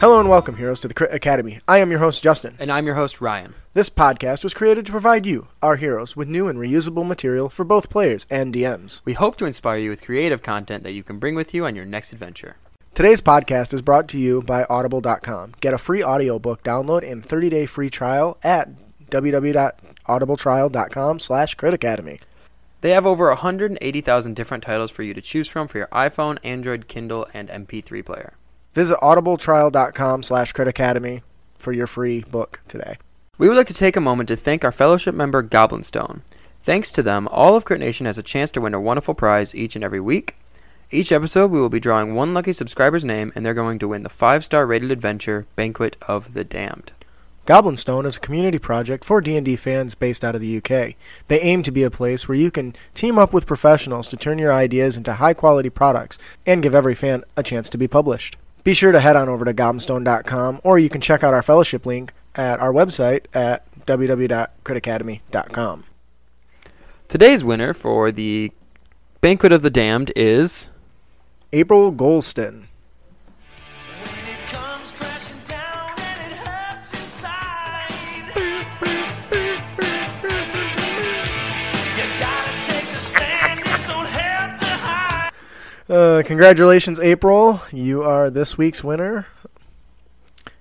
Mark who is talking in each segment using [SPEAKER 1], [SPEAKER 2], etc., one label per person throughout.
[SPEAKER 1] Hello and welcome, heroes, to the Crit Academy. I am your host, Justin.
[SPEAKER 2] And I'm your host, Ryan.
[SPEAKER 1] This podcast was created to provide you, our heroes, with new and reusable material for both players and DMs.
[SPEAKER 2] We hope to inspire you with creative content that you can bring with you on your next adventure.
[SPEAKER 1] Today's podcast is brought to you by Audible.com. Get a free audiobook download and 30-day free trial at www.audibletrial.com slash critacademy.
[SPEAKER 2] They have over 180,000 different titles for you to choose from for your iPhone, Android, Kindle, and MP3 player.
[SPEAKER 1] Visit audibletrial.com slash critacademy for your free book today.
[SPEAKER 2] We would like to take a moment to thank our fellowship member Goblinstone. Thanks to them, all of Crit Nation has a chance to win a wonderful prize each and every week. Each episode, we will be drawing one lucky subscriber's name, and they're going to win the five-star rated adventure Banquet of the Damned.
[SPEAKER 1] Goblinstone is a community project for D&D fans based out of the UK. They aim to be a place where you can team up with professionals to turn your ideas into high-quality products and give every fan a chance to be published. Be sure to head on over to goblinstone.com or you can check out our fellowship link at our website at www.critacademy.com.
[SPEAKER 2] Today's winner for the Banquet of the Damned is
[SPEAKER 1] April Golston. Uh, congratulations, April. You are this week's winner.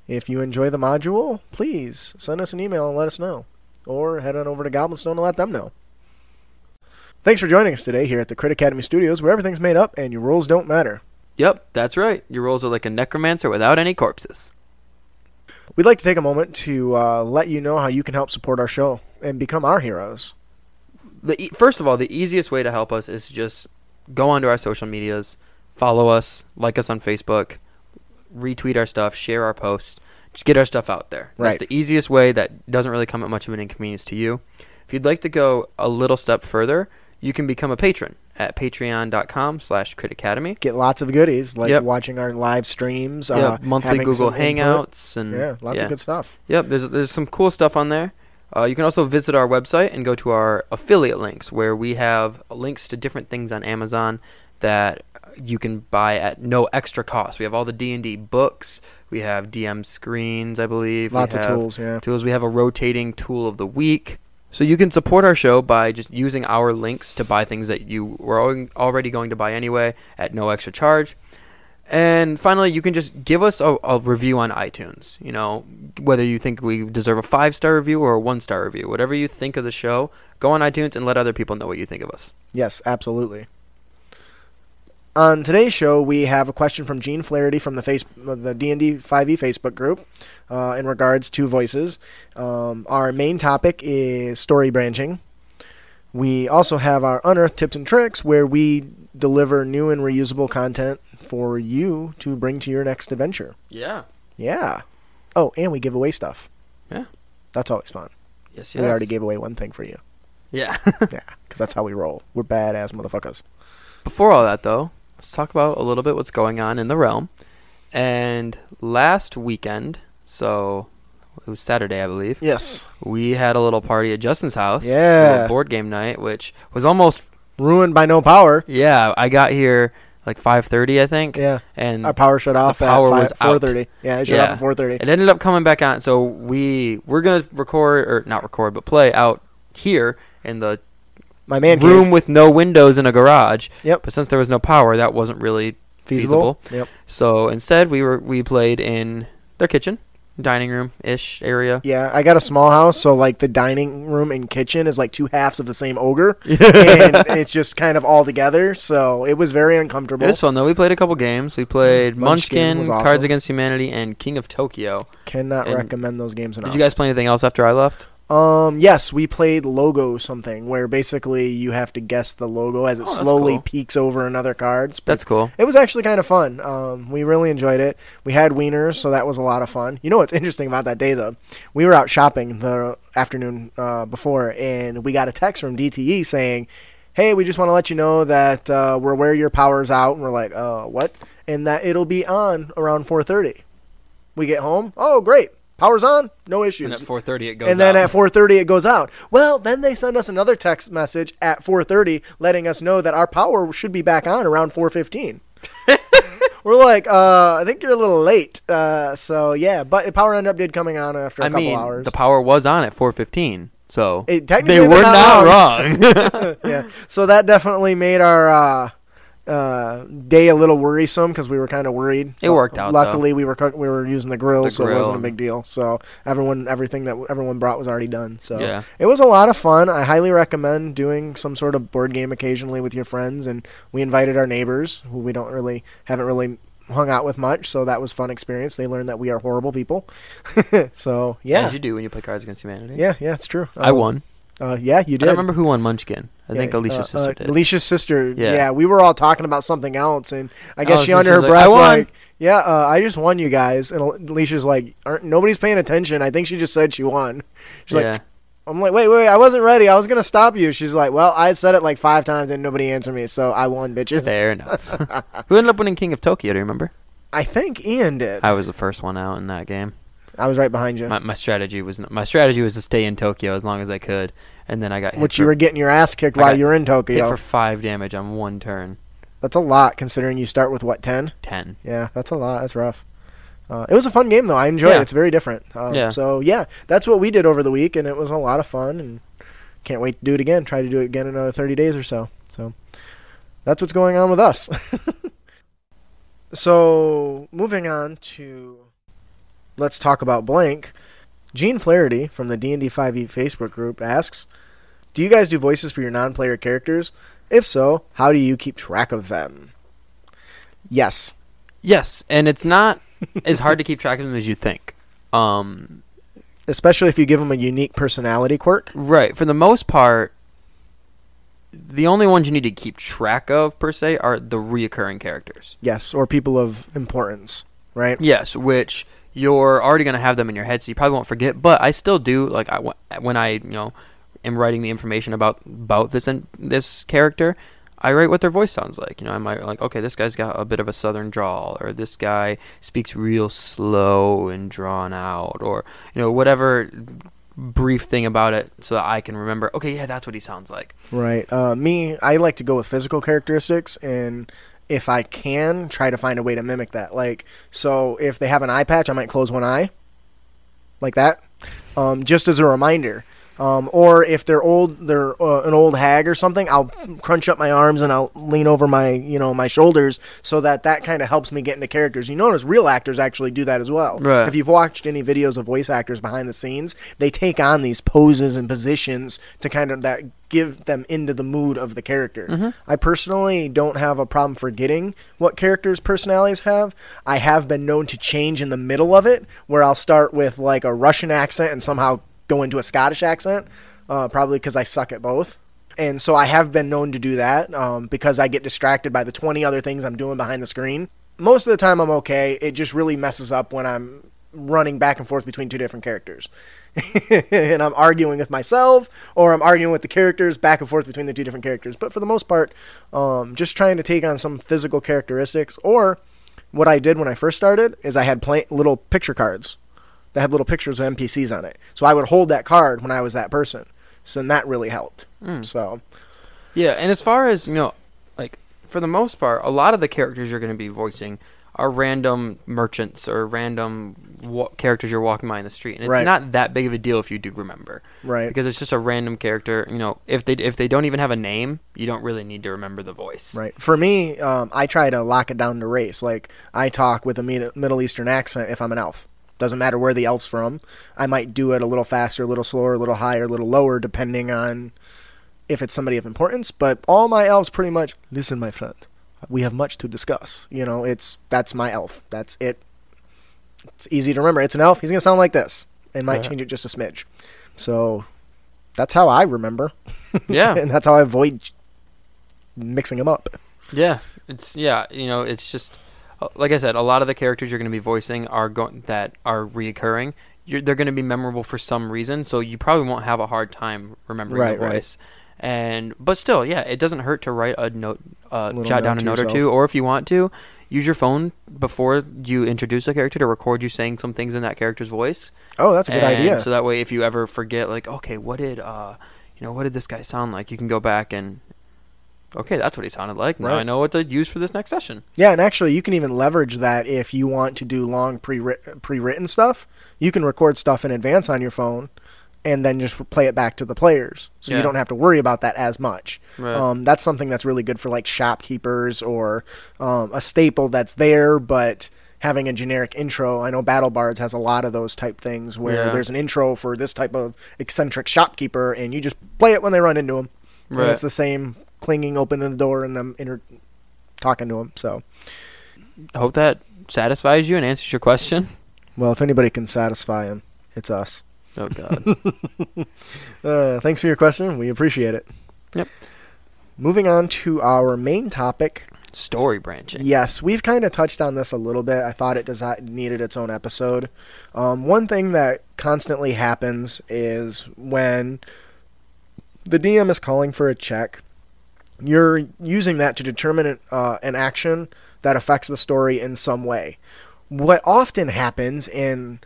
[SPEAKER 1] If you enjoy the module, please send us an email and let us know. Or head on over to Goblinstone and let them know. Thanks for joining us today here at the Crit Academy Studios, where everything's made up and your rules don't matter.
[SPEAKER 2] Yep, that's right. Your roles are like a necromancer without any corpses.
[SPEAKER 1] We'd like to take a moment to uh, let you know how you can help support our show and become our heroes.
[SPEAKER 2] The e- first of all, the easiest way to help us is just go onto our social medias, follow us, like us on Facebook, retweet our stuff, share our posts, just get our stuff out there.
[SPEAKER 1] Right.
[SPEAKER 2] That's the easiest way that doesn't really come at much of an inconvenience to you. If you'd like to go a little step further, you can become a patron at patreon.com slash critacademy.
[SPEAKER 1] Get lots of goodies like
[SPEAKER 2] Yep.
[SPEAKER 1] watching our live streams,
[SPEAKER 2] Yeah,
[SPEAKER 1] uh,
[SPEAKER 2] monthly Google
[SPEAKER 1] some input.
[SPEAKER 2] Hangouts and
[SPEAKER 1] Yeah, lots of good stuff.
[SPEAKER 2] Yep, there's there's some cool stuff on there. Uh, you can also visit our website and go to our affiliate links where we have links to different things on Amazon that you can buy at no extra cost. We have all the D and D books. We have DM screens, I believe.
[SPEAKER 1] Lots of tools, yeah.
[SPEAKER 2] Tools. We have a rotating tool of the week. So you can support our show by just using our links to buy things that you were already going to buy anyway at no extra charge. And finally, you can just give us a, a review on iTunes. You know, whether you think we deserve a five star review or a one star review, whatever you think of the show, go on iTunes and let other people know what you think of us.
[SPEAKER 1] Yes, absolutely. On today's show, we have a question from Gene Flaherty from the face uh, the D and D Five E Facebook group uh, in regards to voices. Um, our main topic is story branching. We also have our Unearth tips and tricks, where we deliver new and reusable content for you to bring to your next adventure.
[SPEAKER 2] Yeah.
[SPEAKER 1] Yeah. Oh, and we give away stuff.
[SPEAKER 2] Yeah.
[SPEAKER 1] That's always fun.
[SPEAKER 2] Yes.
[SPEAKER 1] We already gave away one thing for you.
[SPEAKER 2] Yeah.
[SPEAKER 1] Yeah, because that's how we roll. We're badass motherfuckers.
[SPEAKER 2] Before all that, though, let's talk about a little bit what's going on in the realm. And last weekend, so it was Saturday, I believe.
[SPEAKER 1] Yes.
[SPEAKER 2] We had a little party at Justin's house.
[SPEAKER 1] Yeah.
[SPEAKER 2] board game night, which was almost
[SPEAKER 1] Ruined by no power.
[SPEAKER 2] yeah. I got here like 5:30, I think.
[SPEAKER 1] Yeah.
[SPEAKER 2] And
[SPEAKER 1] Our power shut off
[SPEAKER 2] power
[SPEAKER 1] at
[SPEAKER 2] was
[SPEAKER 1] five,
[SPEAKER 2] out.
[SPEAKER 1] 4:30. Yeah, it shut
[SPEAKER 2] Yeah.
[SPEAKER 1] off at 4:30.
[SPEAKER 2] it ended up coming back on. So we we're gonna record or not record, but play out here in the
[SPEAKER 1] My man
[SPEAKER 2] room
[SPEAKER 1] cave.
[SPEAKER 2] with no windows in a garage.
[SPEAKER 1] Yep.
[SPEAKER 2] But since there was no power, that wasn't really
[SPEAKER 1] feasible.
[SPEAKER 2] feasible.
[SPEAKER 1] Yep.
[SPEAKER 2] So instead, we were we played in their kitchen, dining room ish area.
[SPEAKER 1] Yeah, I got a small house, so like the dining room and kitchen is like two halves of the same ogre, and it's just kind of all together. So it was very uncomfortable.
[SPEAKER 2] It was fun though. We played a couple games. We played mm,
[SPEAKER 1] Munchkin
[SPEAKER 2] Munchkin,
[SPEAKER 1] was
[SPEAKER 2] Cards. Against Humanity, and King of Tokyo.
[SPEAKER 1] Cannot
[SPEAKER 2] and-
[SPEAKER 1] recommend those games enough.
[SPEAKER 2] Did you guys play anything else after I left?
[SPEAKER 1] Um, yes, we played logo something where basically you have to guess the logo as it
[SPEAKER 2] Oh,
[SPEAKER 1] slowly
[SPEAKER 2] cool.
[SPEAKER 1] peeks over another card. It's
[SPEAKER 2] That's cool.
[SPEAKER 1] It was actually kind of fun. Um, we really enjoyed it. We had wieners, so that was a lot of fun. You know what's interesting about that day, though? We were out shopping the afternoon uh, before, and we got a text from DTE saying, "Hey, we just want to let you know that uh, we're aware your power's out." And we're like, "Uh, what?" And that it'll be on around 4:30. We get home. Oh, great! Power's on. No issues
[SPEAKER 2] And at 4:30 it goes.
[SPEAKER 1] and then
[SPEAKER 2] out.
[SPEAKER 1] at 4:30 it goes out. Well, then they send us another text message at 4:30 letting us know that our power should be back on around 4:15. We're like, uh, I think you're a little late. Uh, so yeah, but the power ended up did coming on after a
[SPEAKER 2] I
[SPEAKER 1] couple
[SPEAKER 2] mean,
[SPEAKER 1] hours.
[SPEAKER 2] the power was on at 4:15, so
[SPEAKER 1] It- technically
[SPEAKER 2] they were
[SPEAKER 1] not
[SPEAKER 2] not wrong.
[SPEAKER 1] yeah, so that definitely made our uh, uh, day a little worrisome because we were kind of worried.
[SPEAKER 2] It worked out,
[SPEAKER 1] Luckily, we were cook- we were using the grill,
[SPEAKER 2] The
[SPEAKER 1] so it wasn't a big deal. So everyone, everything that everyone brought was already done. So
[SPEAKER 2] Yeah.
[SPEAKER 1] it was a lot of fun. I highly recommend doing some sort of board game occasionally with your friends. And we invited our neighbors, who we don't really haven't really hung out with much, so that was fun experience. They learned that we are horrible people. so yeah,
[SPEAKER 2] As you do when you play Cards Against Humanity.
[SPEAKER 1] yeah, yeah, it's true.
[SPEAKER 2] I
[SPEAKER 1] Uh,
[SPEAKER 2] won.
[SPEAKER 1] Uh, yeah, you
[SPEAKER 2] I
[SPEAKER 1] did.
[SPEAKER 2] don't remember who won Munchkin. I think Alicia's
[SPEAKER 1] uh,
[SPEAKER 2] sister
[SPEAKER 1] uh,
[SPEAKER 2] did.
[SPEAKER 1] Alicia's sister. Yeah.
[SPEAKER 2] Yeah.
[SPEAKER 1] we were all talking about something else, and I guess
[SPEAKER 2] Oh,
[SPEAKER 1] she
[SPEAKER 2] so
[SPEAKER 1] under her
[SPEAKER 2] like,
[SPEAKER 1] breath like, "Yeah, uh, I just won, you guys." And Alicia's like, "Nobody's paying attention. I think she just said she won." She's
[SPEAKER 2] yeah.
[SPEAKER 1] like, "I'm like, wait, wait, wait, I wasn't ready. I was gonna stop you." She's like, "Well, I said it like five times and nobody answered me, so I won, bitches."
[SPEAKER 2] Fair enough. who ended up winning King of Tokyo? Do you remember?
[SPEAKER 1] I think Ian did. I,
[SPEAKER 2] I was the first one out in that game.
[SPEAKER 1] I was right behind you,
[SPEAKER 2] My, my strategy was my strategy was to stay in Tokyo as long as I could, and then I got hit
[SPEAKER 1] which
[SPEAKER 2] for,
[SPEAKER 1] you were getting your ass kicked
[SPEAKER 2] I
[SPEAKER 1] while you were in Tokyo.
[SPEAKER 2] for five damage on one turn.
[SPEAKER 1] That's a lot considering you start with what ten.
[SPEAKER 2] Ten.
[SPEAKER 1] Yeah, that's a lot. That's rough. Uh, it was a fun game though. I enjoyed it. It's very different. Um,
[SPEAKER 2] Yeah.
[SPEAKER 1] So yeah, that's what we did over the week, and it was a lot of fun. And can't wait to do it again. Try to do it again in another thirty days or so. So that's what's going on with us. so moving on to let's talk about blank. Gene Flaherty from the D and D Five E Facebook group asks, "Do you guys do voices for your non-player characters? If so, how do you keep track of them?" Yes.
[SPEAKER 2] Yes, and it's not as hard to keep track of them as you think. Um,
[SPEAKER 1] especially if you give them a unique personality quirk.
[SPEAKER 2] right. For the most part, the only ones you need to keep track of per se are the reoccurring characters.
[SPEAKER 1] Yes, or people of importance, right?
[SPEAKER 2] Yes, which you're already going to have them in your head, so you probably won't forget. But I still do like I, when I you know am writing the information about about this and this character. I write what their voice sounds like. You know, I might like, okay, this guy's got a bit of a southern drawl, or this guy speaks real slow and drawn out, or you know, whatever brief thing about it, so that I can remember. Okay, yeah, that's what he sounds like.
[SPEAKER 1] Right. Uh, me, I like to go with physical characteristics, and if I can, try to find a way to mimic that. Like, so if they have an eye patch, I might close one eye, like that, um, just as a reminder. Um, or if they're old, they're uh, an old hag or something. I'll crunch up my arms and I'll lean over my, you know, my shoulders so that that kind of helps me get into characters. You notice real actors actually do that as well.
[SPEAKER 2] Right.
[SPEAKER 1] If you've watched any videos of voice actors behind the scenes, they take on these poses and positions to kind of that give them into the mood of the character. I personally don't have a problem forgetting what characters' personalities have. I have been known to change in the middle of it, where I'll start with like a Russian accent and somehow go into a Scottish accent, uh, probably because I suck at both. And so I have been known to do that um, because I get distracted by the 20 other things I'm doing behind the screen. Most of the time I'm okay. It just really messes up when I'm running back and forth between two different characters. and I'm arguing with myself or I'm arguing with the characters back and forth between the two different characters. But for the most part, um, just trying to take on some physical characteristics. Or what I did when I first started is I had little picture cards that had little pictures of NPCs on it. So I would hold that card when I was that person. So then that really helped. So
[SPEAKER 2] Yeah, and as far as you know, like for the most part, a lot of the characters you're going to be voicing are random merchants or random wa- characters you're walking by in the street, and it's
[SPEAKER 1] Right.
[SPEAKER 2] not that big of a deal if you do remember,
[SPEAKER 1] right.
[SPEAKER 2] because it's just a random character. You know, if they if they don't even have a name, you don't really need to remember the voice.
[SPEAKER 1] Right. For me, um, I try to lock it down to race. Like I talk with a Middle Eastern accent if I'm an elf. Doesn't matter where the elf's from. I might do it a little faster, a little slower, a little higher, a little lower, depending on if it's somebody of importance. But all my elves pretty much listen, my friend. We have much to discuss. You know, it's that's my elf. That's it. It's easy to remember. It's an elf. He's gonna sound like this, and might change it just a smidge. So that's how I remember,
[SPEAKER 2] Yeah.
[SPEAKER 1] and that's how I avoid mixing them up.
[SPEAKER 2] Yeah, it's yeah, you know, it's just like I said, a lot of the characters you're going to be voicing are going that are reoccurring. You're, they're going to be memorable for some reason, so you probably won't have a hard time remembering
[SPEAKER 1] Right,
[SPEAKER 2] the
[SPEAKER 1] right.
[SPEAKER 2] voice. And but still, yeah, it doesn't hurt to write a note, uh, jot down a note or two, or if you want to, use your phone before you introduce a character to record you saying some things in that character's voice.
[SPEAKER 1] Oh, that's a good
[SPEAKER 2] And
[SPEAKER 1] idea.
[SPEAKER 2] So that way, if you ever forget, like, okay, what did uh, you know, what did this guy sound like? You can go back and, okay, that's what he sounded like. Now I know what to use for this next session.
[SPEAKER 1] Yeah, and actually, you can even leverage that if you want to do long pre pre-written stuff. You can record stuff in advance on your phone, and then just play it back to the players, so you don't have to worry about that as much.
[SPEAKER 2] Right.
[SPEAKER 1] Um, that's something that's really good for like shopkeepers or um, a staple that's there, but having a generic intro. I know Battle Bards has a lot of those type things where
[SPEAKER 2] Yeah.
[SPEAKER 1] there's an intro for this type of eccentric shopkeeper, and you just play it when they run into him.
[SPEAKER 2] Right.
[SPEAKER 1] And it's the same clinging open the door and them inter- talking to him. So.
[SPEAKER 2] I hope that satisfies you and answers your question.
[SPEAKER 1] Well, if anybody can satisfy him, it's us.
[SPEAKER 2] Oh God.
[SPEAKER 1] Uh, thanks for your question. We appreciate it.
[SPEAKER 2] Yep.
[SPEAKER 1] Moving on to our main topic.
[SPEAKER 2] Story branching.
[SPEAKER 1] Yes, we've kind of touched on this a little bit. I thought it desi- needed its own episode. Um, one thing that constantly happens is when the DM is calling for a check, you're using that to determine uh, an action that affects the story in some way. What often happens, and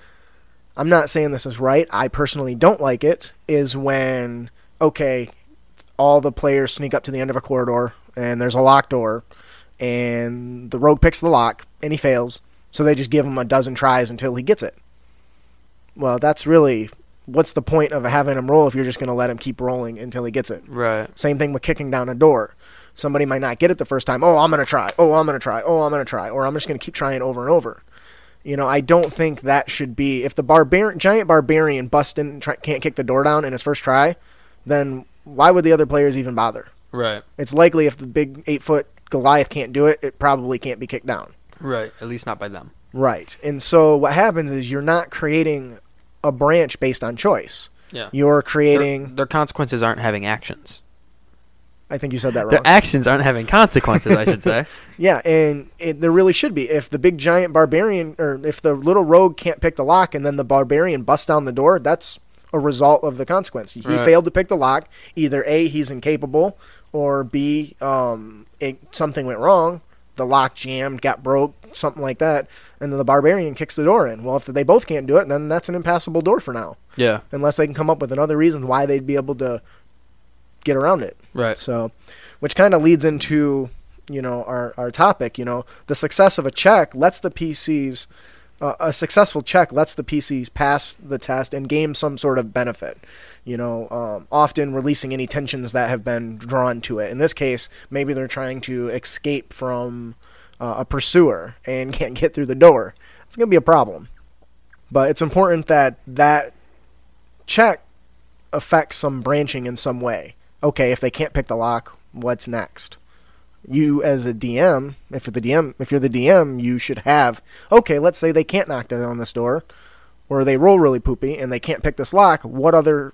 [SPEAKER 1] I'm not saying this is right, I personally don't like it, is when, okay, all the players sneak up to the end of a corridor and there's a locked door and the rogue picks the lock and he fails so they just give him a dozen tries until he gets it well that's really what's the point of having him roll if you're just going to let him keep rolling until he gets it
[SPEAKER 2] Right.
[SPEAKER 1] same thing with kicking down a door somebody might not get it the first time oh i'm going to try oh i'm going to try oh i'm going to try or i'm just going to keep trying over and over you know i don't think that should be if the barbar- giant barbarian busts in and try- can't kick the door down in his first try then why would the other players even bother
[SPEAKER 2] Right.
[SPEAKER 1] it's likely if the big eight foot Goliath can't do it, it probably can't be kicked down.
[SPEAKER 2] Right. At least not by them.
[SPEAKER 1] Right. And so what happens is you're not creating a branch based on choice.
[SPEAKER 2] Yeah.
[SPEAKER 1] You're creating.
[SPEAKER 2] their consequences aren't having actions.
[SPEAKER 1] I think you said that
[SPEAKER 2] Their
[SPEAKER 1] wrong.
[SPEAKER 2] actions aren't having consequences. I should say.
[SPEAKER 1] yeah, and it, there really should be. If the big giant barbarian, or if the little rogue can't pick the lock, and then the barbarian busts down the door, that's a result of the consequence. He
[SPEAKER 2] Right.
[SPEAKER 1] failed to pick the lock. Either a he's incapable, or b um, it, something went wrong. The lock jammed, got broke, something like that, and then the barbarian kicks the door in. Well, if they both can't do it, then that's an impassable door for now,
[SPEAKER 2] Yeah.
[SPEAKER 1] unless they can come up with another reason why they'd be able to get around it.
[SPEAKER 2] Right.
[SPEAKER 1] So, which kind of leads into you know our our topic. You know, the success of a check lets the PCs uh, a successful check lets the PCs pass the test and gain some sort of benefit. You know, um, often releasing any tensions that have been drawn to it. In this case, maybe they're trying to escape from uh, a pursuer and can't get through the door. It's going to be a problem. But it's important that that check affects some branching in some way. Okay, if they can't pick the lock, what's next? You as a DM, if the DM, if you're the DM, you should have okay. Let's say they can't knock down this door, or they roll really poopy and they can't pick this lock. What other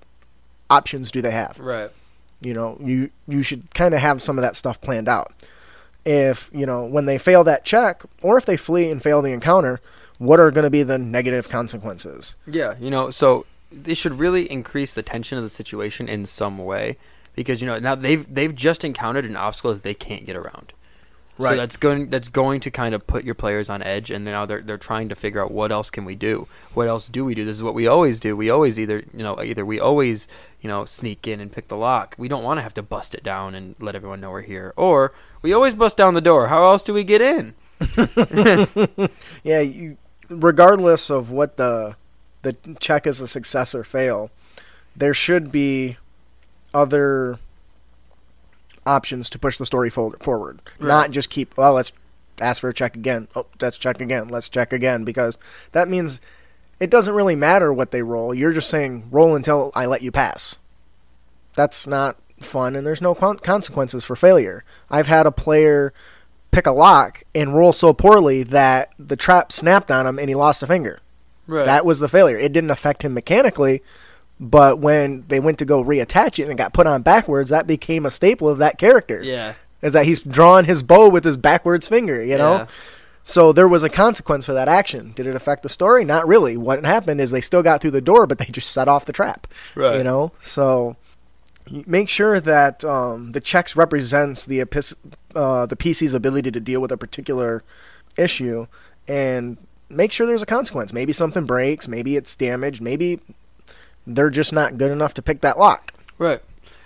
[SPEAKER 1] options do they have?
[SPEAKER 2] Right.
[SPEAKER 1] You know, you you should kind of have some of that stuff planned out. If you know when they fail that check, or if they flee and fail the encounter, what are going to be the negative consequences?
[SPEAKER 2] Yeah, you know, so they should really increase the tension of the situation in some way because you know now they've they've just encountered an obstacle that they can't get around. So
[SPEAKER 1] Right.
[SPEAKER 2] that's going that's going to kind of put your players on edge, and now they're they're trying to figure out what else can we do? What else do we do? This is what we always do. We always either you know either we always you know sneak in and pick the lock. We don't want to have to bust it down and let everyone know we're here, or we always bust down the door. How else do we get in?
[SPEAKER 1] Yeah, you, regardless of what the the check is a success or fail, there should be other options to push the story for, forward.
[SPEAKER 2] Right.
[SPEAKER 1] Not just keep well, let's ask for a check again. Oh, let's check again. Let's check again because that means it doesn't really matter what they roll. You're just saying roll until I let you pass. That's not fun, and there's no con- consequences for failure. I've had a player pick a lock and roll so poorly that the trap snapped on him and he lost a finger.
[SPEAKER 2] Right.
[SPEAKER 1] That was the failure. It didn't affect him mechanically, but when they went to go reattach it and it got put on backwards, that became a staple of that character.
[SPEAKER 2] yeah.
[SPEAKER 1] Is that he's drawing his bow with his backwards finger, you know?
[SPEAKER 2] Yeah.
[SPEAKER 1] So there was a consequence for that action. Did it affect the story? Not really. What happened is they still got through the door, but they just set off the trap.
[SPEAKER 2] Right.
[SPEAKER 1] You know? So make sure that um, the checks represents the epis- uh, the PC's ability to deal with a particular issue and make sure there's a consequence. Maybe something breaks, maybe it's damaged, maybe they're just not good enough to pick that lock.
[SPEAKER 2] Right.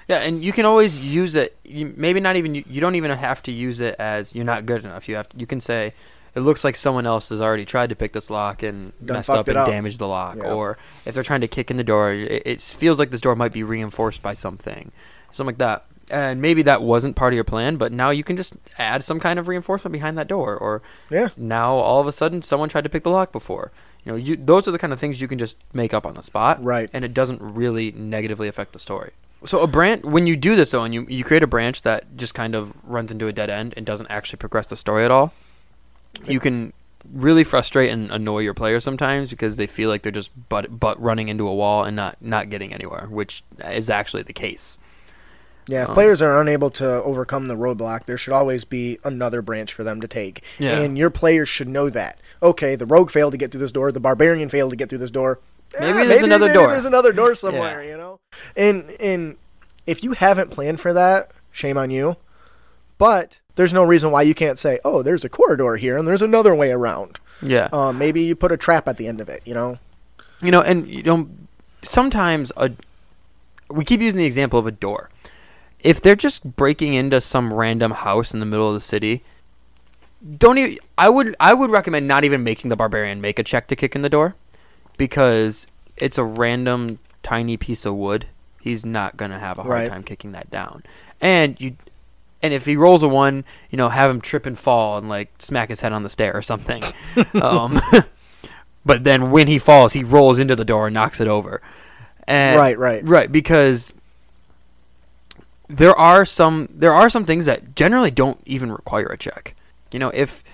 [SPEAKER 2] Yeah, and you can always use it. You, maybe not even. You, you don't even have to use it as you're not good enough. You have. To, you can say, it looks like someone else has already tried to pick this lock and
[SPEAKER 1] Done
[SPEAKER 2] messed up and
[SPEAKER 1] up.
[SPEAKER 2] damaged the lock.
[SPEAKER 1] Yeah.
[SPEAKER 2] Or if they're trying to kick in the door, it, it feels like this door might be reinforced by something, something like that. And maybe that wasn't part of your plan, but now you can just add some kind of reinforcement behind that door. Or
[SPEAKER 1] Yeah.
[SPEAKER 2] now all of a sudden someone tried to pick the lock before. You know, you those are the kind of things you can just make up on the spot,
[SPEAKER 1] Right.
[SPEAKER 2] And it doesn't really negatively affect the story. So a branch, when you do this though, and you you create a branch that just kind of runs into a dead end and doesn't actually progress the story at all, you can really frustrate and annoy your players sometimes because they feel like they're just but but running into a wall and not not getting anywhere, which is actually the case.
[SPEAKER 1] Yeah, if
[SPEAKER 2] Um,
[SPEAKER 1] players are unable to overcome the roadblock, there should always be another branch for them to take.
[SPEAKER 2] Yeah.
[SPEAKER 1] And your players should know that. Okay, the rogue failed to get through this door, the barbarian failed to get through this door.
[SPEAKER 2] Maybe there's another
[SPEAKER 1] maybe
[SPEAKER 2] door.
[SPEAKER 1] There's another door somewhere, you know? And and if you haven't planned for that, shame on you. But there's no reason why you can't say, "Oh, there's a corridor here and there's another way around."
[SPEAKER 2] Yeah.
[SPEAKER 1] Uh, maybe you put a trap at the end of it, you know?
[SPEAKER 2] You know, and you know, sometimes a we keep using the example of a door. If they're just breaking into some random house in the middle of the city, don't even. I would I would recommend not even making the barbarian make a check to kick in the door, because it's a random tiny piece of wood. He's not gonna have a hard
[SPEAKER 1] Right.
[SPEAKER 2] time kicking that down, and you. And if he rolls a one, you know, have him trip and fall and like smack his head on the stair or something. um, but then when he falls, he rolls into the door and knocks it over. And
[SPEAKER 1] Right, right.
[SPEAKER 2] right. Because there are some there are some things that generally don't even require a check. You know, if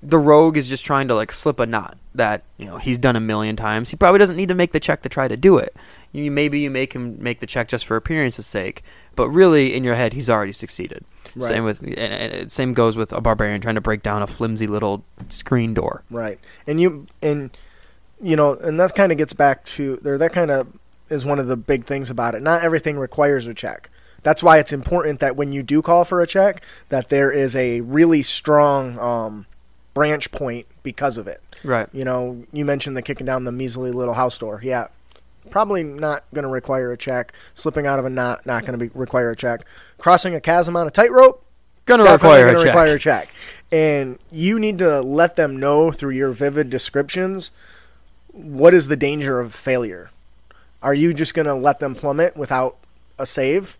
[SPEAKER 2] the rogue is just trying to like slip a knot that you know he's done a million times, he probably doesn't need to make the check to try to do it. You maybe you make him make the check just for appearance's sake, but really in your head he's already succeeded.
[SPEAKER 1] Right.
[SPEAKER 2] Same with and, and same goes with a barbarian trying to break down a flimsy little screen door.
[SPEAKER 1] Right. And you and you know, and that kind of gets back to there that kind of is one of the big things about it. Not everything requires a check. That's why it's important that when you do call for a check that there is a really strong um, branch point because of it.
[SPEAKER 2] Right.
[SPEAKER 1] You know, you mentioned the kicking down the measly little house door. Yeah. Probably not going to require a check. Slipping out of a knot, not going to be require a check. Crossing a chasm on a tightrope,
[SPEAKER 2] Gonna
[SPEAKER 1] definitely
[SPEAKER 2] require a check.
[SPEAKER 1] require a check. And you need to let them know through your vivid descriptions what is the danger of failure. Are you just going to let them plummet without a save?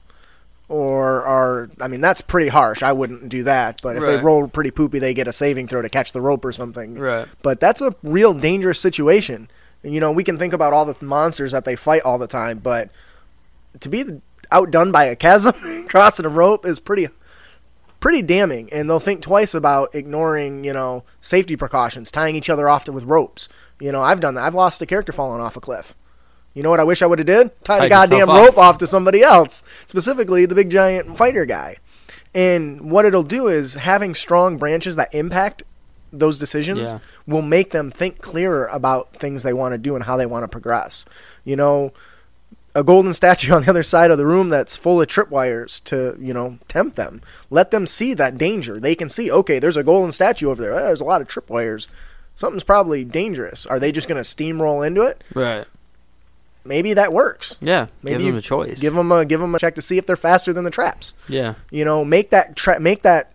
[SPEAKER 1] Or are I mean that's pretty harsh. I wouldn't do that. But if they roll pretty poopy, they get a saving throw to catch the rope or something.
[SPEAKER 2] Right.
[SPEAKER 1] But that's a real dangerous situation. You know, we can think about all the monsters that they fight all the time, but to be outdone by a chasm crossing a rope is pretty pretty damning. And they'll think twice about ignoring you know safety precautions tying each other off to, with ropes. You know i've done that. I've lost a character falling off a cliff. You know what i wish i would have did? Tied a goddamn
[SPEAKER 2] yourself
[SPEAKER 1] rope
[SPEAKER 2] off
[SPEAKER 1] to somebody else specifically the big giant fighter guy. And what it'll do is having strong branches that impact those decisions
[SPEAKER 2] Yeah.
[SPEAKER 1] will make them think clearer about things they want to do and how they want to progress you know a golden statue on the other side of the room that's full of tripwires to, you know, tempt them. Let them see that danger. They can see, okay, there's a golden statue over there. Eh, There's a lot of tripwires. Something's probably dangerous. Are they just going to steamroll into it?
[SPEAKER 2] Right.
[SPEAKER 1] Maybe that works.
[SPEAKER 2] Yeah.
[SPEAKER 1] Maybe
[SPEAKER 2] give them a choice.
[SPEAKER 1] Give them a give them a check to see if they're faster than the traps.
[SPEAKER 2] yeah.
[SPEAKER 1] You know, make that tra- make that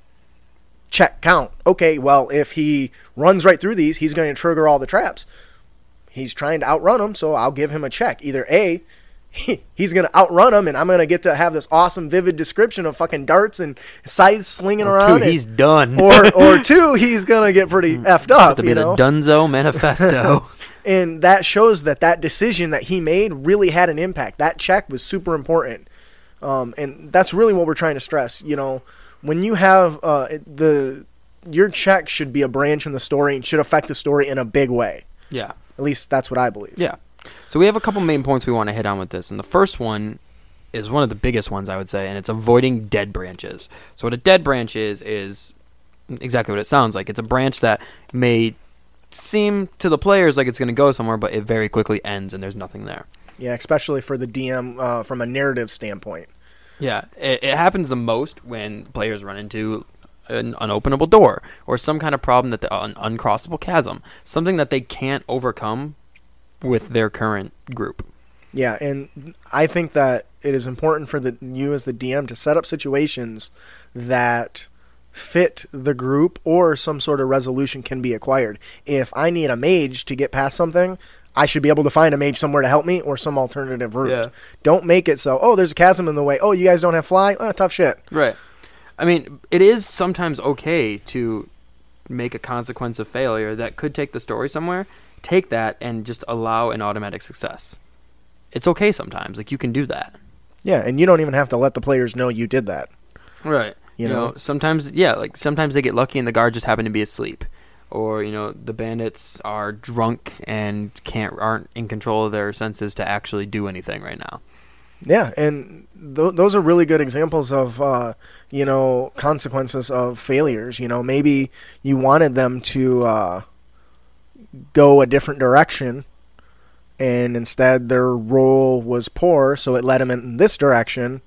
[SPEAKER 1] check count. Okay, well, if he runs right through these, he's going to trigger all the traps. He's trying to outrun them, so I'll give him a check. Either A, he, he's going to outrun him, and I'm going to get to have this awesome, vivid description of fucking darts and scythes slinging around.
[SPEAKER 2] Dude,
[SPEAKER 1] and-
[SPEAKER 2] he's done.
[SPEAKER 1] or, or two, he's going to get pretty effed up.
[SPEAKER 2] to be the
[SPEAKER 1] know?
[SPEAKER 2] Dunzo Manifesto.
[SPEAKER 1] and that shows that that decision that he made really had an impact. That check was super important, um, and that's really what we're trying to stress. You know, when you have uh, the your check should be a branch in the story and should affect the story in a big way.
[SPEAKER 2] Yeah.
[SPEAKER 1] At least that's what I believe.
[SPEAKER 2] Yeah. So we have a couple main points we want to hit on with this, and the first one is one of the biggest ones I would say, and it's avoiding dead branches. So what a dead branch is is exactly what it sounds like. It's a branch that may seem to the players like it's going to go somewhere, but it very quickly ends and there's nothing there.
[SPEAKER 1] Yeah, especially for the DM uh, from a narrative standpoint.
[SPEAKER 2] Yeah, it, it happens the most when players run into an unopenable door or some kind of problem that the, an uncrossable chasm, something that they can't overcome with their current group.
[SPEAKER 1] Yeah, and I think that it is important for the you as the DM to set up situations that fit the group or some sort of resolution can be acquired. If I need a mage to get past something, I should be able to find a mage somewhere to help me or some alternative route.
[SPEAKER 2] Yeah.
[SPEAKER 1] Don't make it so, oh, there's a chasm in the way. Oh, you guys don't have fly? Oh, tough shit.
[SPEAKER 2] Right. I mean, it is sometimes okay to make a consequence of failure that could take the story somewhere. Take that and just allow an automatic success. It's okay sometimes. Like you can do that.
[SPEAKER 1] Yeah, and you don't even have to let the players know you did that.
[SPEAKER 2] Right.
[SPEAKER 1] You
[SPEAKER 2] You,
[SPEAKER 1] know?
[SPEAKER 2] know, sometimes yeah, like sometimes they get lucky and the guard just happen to be asleep. Or, you know, the bandits are drunk and can't aren't in control of their senses to actually do anything right now.
[SPEAKER 1] Yeah, and th- those are really good examples of uh, you know consequences of failures. You know, maybe you wanted them to uh, go a different direction, and instead their role was poor, so it led them in this direction.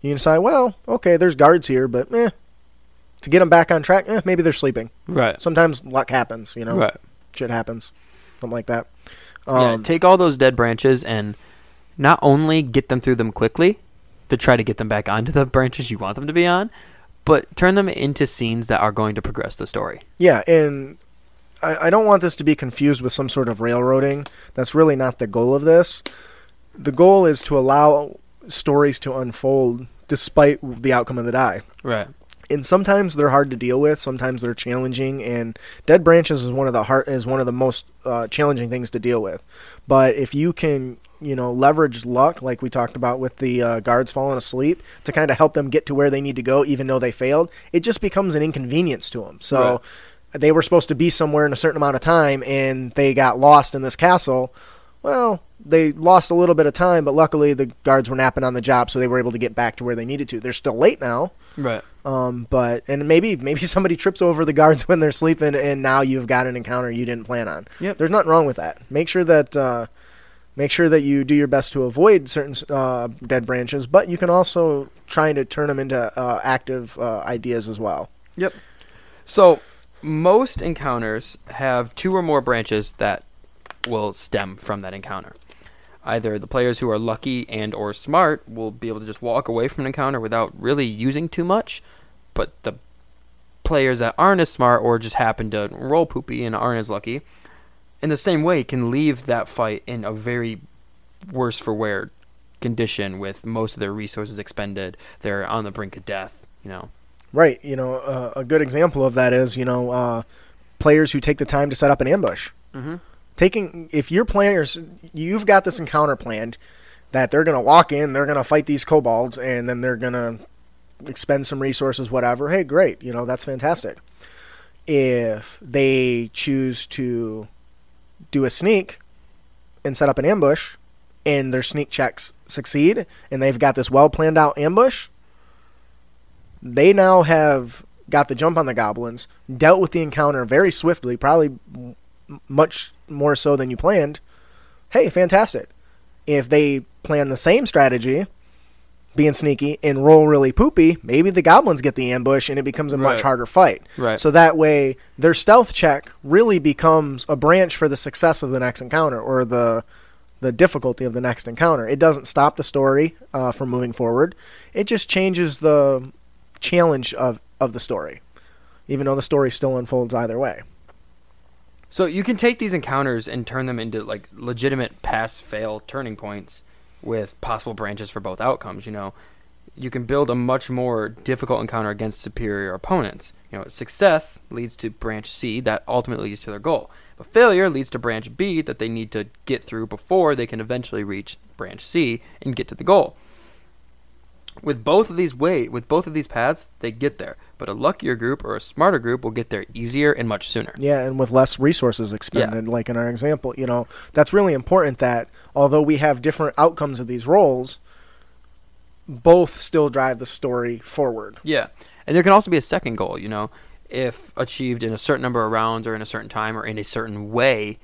[SPEAKER 1] You can say, well, okay, there's guards here, but eh, to get them back on track, eh, maybe they're sleeping.
[SPEAKER 2] Right.
[SPEAKER 1] Sometimes luck happens, you know,
[SPEAKER 2] Right.
[SPEAKER 1] shit happens, something like that.
[SPEAKER 2] yeah,
[SPEAKER 1] Um,
[SPEAKER 2] take all those dead branches and not only get them through them quickly to try to get them back onto the branches you want them to be on, but turn them into scenes that are going to progress the story.
[SPEAKER 1] Yeah, and I, I don't want this to be confused with some sort of railroading. That's really not the goal of this. The goal is to allow stories to unfold despite the outcome of the die.
[SPEAKER 2] Right.
[SPEAKER 1] And sometimes they're hard to deal with. Sometimes they're challenging, and dead branches is one of the heart is one of the most uh, challenging things to deal with. But if you can, you know, leverage luck, like we talked about with the uh, guards falling asleep, to kind of help them get to where they need to go, even though they failed, it just becomes an inconvenience to them. So they were supposed to be somewhere in a certain amount of time, and they got lost in this castle. Well, they lost a little bit of time, but luckily the guards were napping on the job, so they were able to get back to where they needed to. They're still late now,
[SPEAKER 2] Right.
[SPEAKER 1] um, but and maybe maybe somebody trips over the guards when they're sleeping, and now you've got an encounter you didn't plan on.
[SPEAKER 2] Yep.
[SPEAKER 1] There's nothing wrong with that. Make sure that uh, make sure that you do your best to avoid certain uh, dead branches, but you can also try to turn them into uh, active uh, ideas as well.
[SPEAKER 2] Yep. So most encounters have two or more branches that will stem from that encounter. Either the players who are lucky and or smart will be able to just walk away from an encounter without really using too much, but the players that aren't as smart or just happen to roll poopy and aren't as lucky, in the same way can leave that fight in a very worse for wear condition with most of their resources expended. They're on the brink of death, you know.
[SPEAKER 1] Right. You know, uh, a good example of that is you know uh, players who take the time to set up an ambush.
[SPEAKER 2] Mm-hmm.
[SPEAKER 1] Taking if your players you've got this encounter planned that they're gonna walk in, they're gonna fight these kobolds, and then they're gonna expend some resources, whatever. Hey, great, you know that's fantastic. If they choose to do a sneak and set up an ambush, and their sneak checks succeed, and they've got this well planned out ambush, they now have got the jump on the goblins, dealt with the encounter very swiftly, probably much more so than you planned. Hey, fantastic. If they plan the same strategy, being sneaky, and roll really poopy, maybe the goblins get the ambush and it becomes a much harder fight.
[SPEAKER 2] Right.
[SPEAKER 1] So that way, their stealth check really becomes a branch for the success of the next encounter or the the difficulty of the next encounter. It doesn't stop the story uh, from moving forward. It just changes the challenge of, of the story, even though the story still unfolds either way.
[SPEAKER 2] So you can take these encounters and turn them into like legitimate pass fail turning points with possible branches for both outcomes, you know. you can build a much more difficult encounter against superior opponents. You know, success leads to branch C that ultimately leads to their goal. But failure leads to branch B that they need to get through before they can eventually reach branch C and get to the goal. With both of these way, with both of these paths, they get there. But a luckier group or a smarter group will get there easier and much sooner.
[SPEAKER 1] Yeah, and with less resources expended, yeah. like in our example, you know, that's really important that although we have different outcomes of these roles, both still drive the story forward.
[SPEAKER 2] Yeah. And there can also be a second goal, you know, if achieved in a certain number of rounds or in a certain time or in a certain way,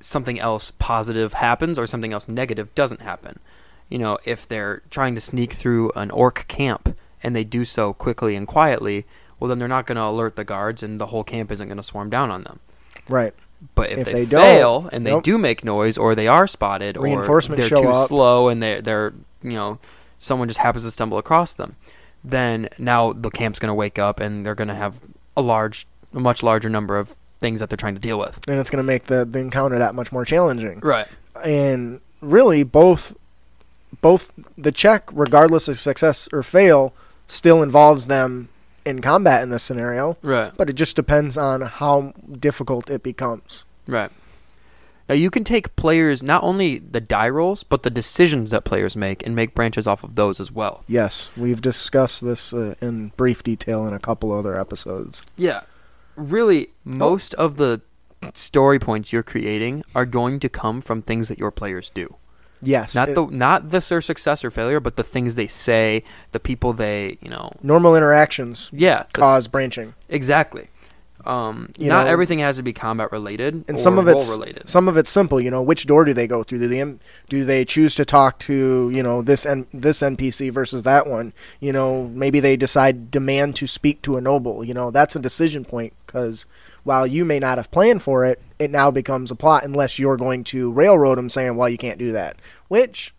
[SPEAKER 2] something else positive happens or something else negative doesn't happen. You know, if they're trying to sneak through an orc camp and they do so quickly and quietly, well, then they're not going to alert the guards and the whole camp isn't going to swarm down on them.
[SPEAKER 1] Right.
[SPEAKER 2] But if,
[SPEAKER 1] If
[SPEAKER 2] they,
[SPEAKER 1] they don't,
[SPEAKER 2] fail and they
[SPEAKER 1] nope.
[SPEAKER 2] do make noise, or they are spotted, or they're too
[SPEAKER 1] up.
[SPEAKER 2] slow and they're they're you know someone just happens to stumble across them, then now the camp's going to wake up and they're going to have a large, a much larger number of things that they're trying to deal with.
[SPEAKER 1] And it's going to make the, the encounter that much more challenging.
[SPEAKER 2] Right.
[SPEAKER 1] And really, both both the check, regardless of success or fail, still involves them in combat in this scenario.
[SPEAKER 2] Right.
[SPEAKER 1] But it just depends on how difficult it becomes.
[SPEAKER 2] Right. Now you can take players not only the die rolls, but the decisions that players make and make branches off of those as well.
[SPEAKER 1] Yes, we've discussed this uh, in brief detail in a couple other episodes.
[SPEAKER 2] Yeah. Really, most of the story points you're creating are going to come from things that your players do.
[SPEAKER 1] Yes,
[SPEAKER 2] Not
[SPEAKER 1] it-
[SPEAKER 2] the not the their success or failure, but the things they say, the people they, you know,
[SPEAKER 1] normal interactions
[SPEAKER 2] yeah, the-
[SPEAKER 1] cause branching,
[SPEAKER 2] exactly. Um, not
[SPEAKER 1] know-
[SPEAKER 2] everything has to be combat related
[SPEAKER 1] and
[SPEAKER 2] or
[SPEAKER 1] some of it's
[SPEAKER 2] related.
[SPEAKER 1] some of it's simple. You know, which door do they go through? Do they do they choose to talk to you know this and this NPC versus that one? You know, maybe they decide demand to speak to a noble. You know, that's a decision point because while you may not have planned for it, it now becomes a plot unless you're going to railroad them saying, "Well, you can't do that," which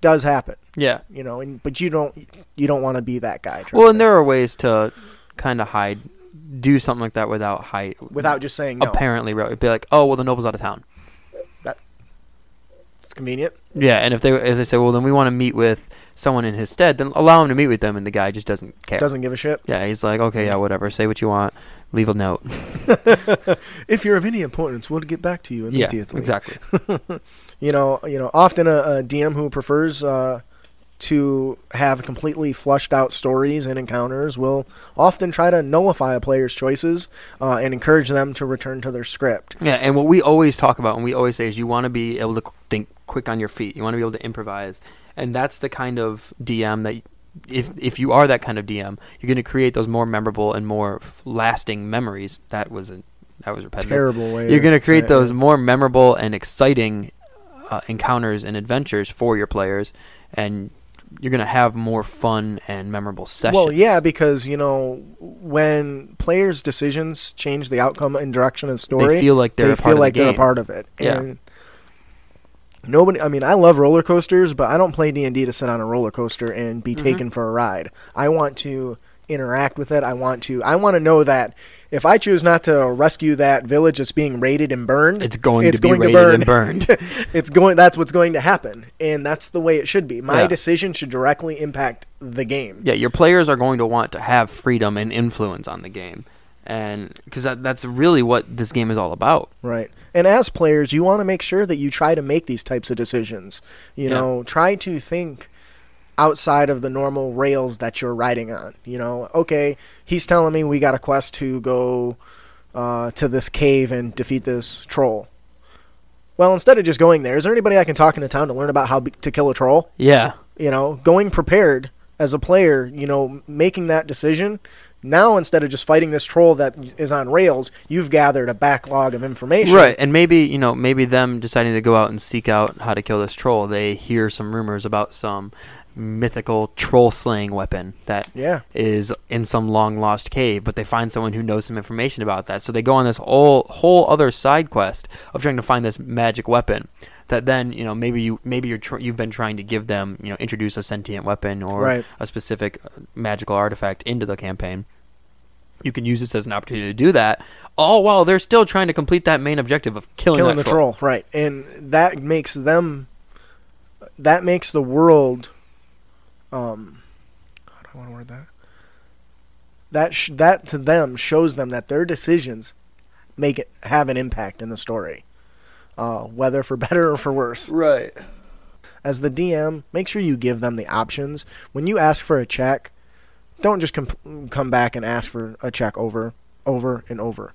[SPEAKER 1] does happen.
[SPEAKER 2] yeah.
[SPEAKER 1] You know, and but you don't you don't want to be that guy.
[SPEAKER 2] Well, and there are ways to kind of hide, do something like that without hide,
[SPEAKER 1] without just saying no,
[SPEAKER 2] apparently ro- be like, oh well, the noble's out of town.
[SPEAKER 1] that it's convenient.
[SPEAKER 2] Yeah, and if they if they say, well, then we want to meet with someone in his stead, then allow him to meet with them, and the guy just doesn't care.
[SPEAKER 1] Doesn't give a shit.
[SPEAKER 2] Yeah, he's like, okay, yeah, whatever. Say what you want. Leave a note.
[SPEAKER 1] If you're of any importance, we'll get back to you
[SPEAKER 2] Yeah,
[SPEAKER 1] immediately.
[SPEAKER 2] exactly.
[SPEAKER 1] You know, you know, often a, a DM who prefers uh, to have completely flushed out stories and encounters will often try to nullify a player's choices uh, and encourage them to return to their script.
[SPEAKER 2] Yeah, and what we always talk about and we always say is you want to be able to qu- think quick on your feet. You want to be able to improvise, and that's the kind of DM that. If if you are that kind of DM, you're going to create those more memorable and more lasting memories. That was a, that was repetitive.
[SPEAKER 1] Terrible way.
[SPEAKER 2] You're going to create those more memorable and exciting uh, encounters and adventures for your players, and you're going to have more fun and memorable sessions.
[SPEAKER 1] Well, yeah, because you know when players' decisions change the outcome and direction of the story,
[SPEAKER 2] they feel like they're
[SPEAKER 1] they
[SPEAKER 2] a part
[SPEAKER 1] feel
[SPEAKER 2] of
[SPEAKER 1] like
[SPEAKER 2] the
[SPEAKER 1] they're a part of it.
[SPEAKER 2] Yeah.
[SPEAKER 1] Nobody. I mean, I love roller coasters, but I don't play D and D to sit on a roller coaster and be
[SPEAKER 2] Mhm.
[SPEAKER 1] taken for a ride. I want to interact with it. I want to. I want to know that. If I choose not to rescue that village that's being raided and burned,
[SPEAKER 2] It's going
[SPEAKER 1] it's
[SPEAKER 2] to be
[SPEAKER 1] going to
[SPEAKER 2] raided
[SPEAKER 1] burn.
[SPEAKER 2] and burned.
[SPEAKER 1] it's going. That's what's going to happen, and that's the way it should be. My
[SPEAKER 2] Yeah.
[SPEAKER 1] decision should directly impact the game.
[SPEAKER 2] Yeah, your players are going to want to have freedom and influence on the game, and because that, that's really what this game is all about.
[SPEAKER 1] Right. And as players, you want to make sure that you try to make these types of decisions. You
[SPEAKER 2] Yeah.
[SPEAKER 1] know, try to think outside of the normal rails that you're riding on. You know, okay, he's telling me we got a quest to go uh, to this cave and defeat this troll. Well, instead of just going there, is there anybody I can talk into town to learn about how be- to kill a troll?
[SPEAKER 2] Yeah,
[SPEAKER 1] You know, going prepared as a player, you know, making that decision. Now, instead of just fighting this troll that is on rails, you've gathered a backlog of information.
[SPEAKER 2] right. And maybe you know, maybe them deciding to go out and seek out how to kill this troll. They hear some rumors about some mythical troll slaying weapon that
[SPEAKER 1] Yeah.
[SPEAKER 2] is in some long lost cave, but they find someone who knows some information about that. So they go on this whole whole other side quest of trying to find this magic weapon. That then you know maybe you maybe you're tr- you've been trying to give them you know introduce a sentient weapon or
[SPEAKER 1] Right.
[SPEAKER 2] a specific uh, magical artifact into the campaign. You can use this as an opportunity to do that, all while they're still trying to complete that main objective of killing,
[SPEAKER 1] killing the troll. right and that makes them that makes the world um I want to word that. That sh- that to them shows them that their decisions make it have an impact in the story, uh, whether for better or for worse.
[SPEAKER 2] Right.
[SPEAKER 1] As the DM, make sure you give them the options. When you ask for a check, don't just com- come back and ask for a check over, over and over.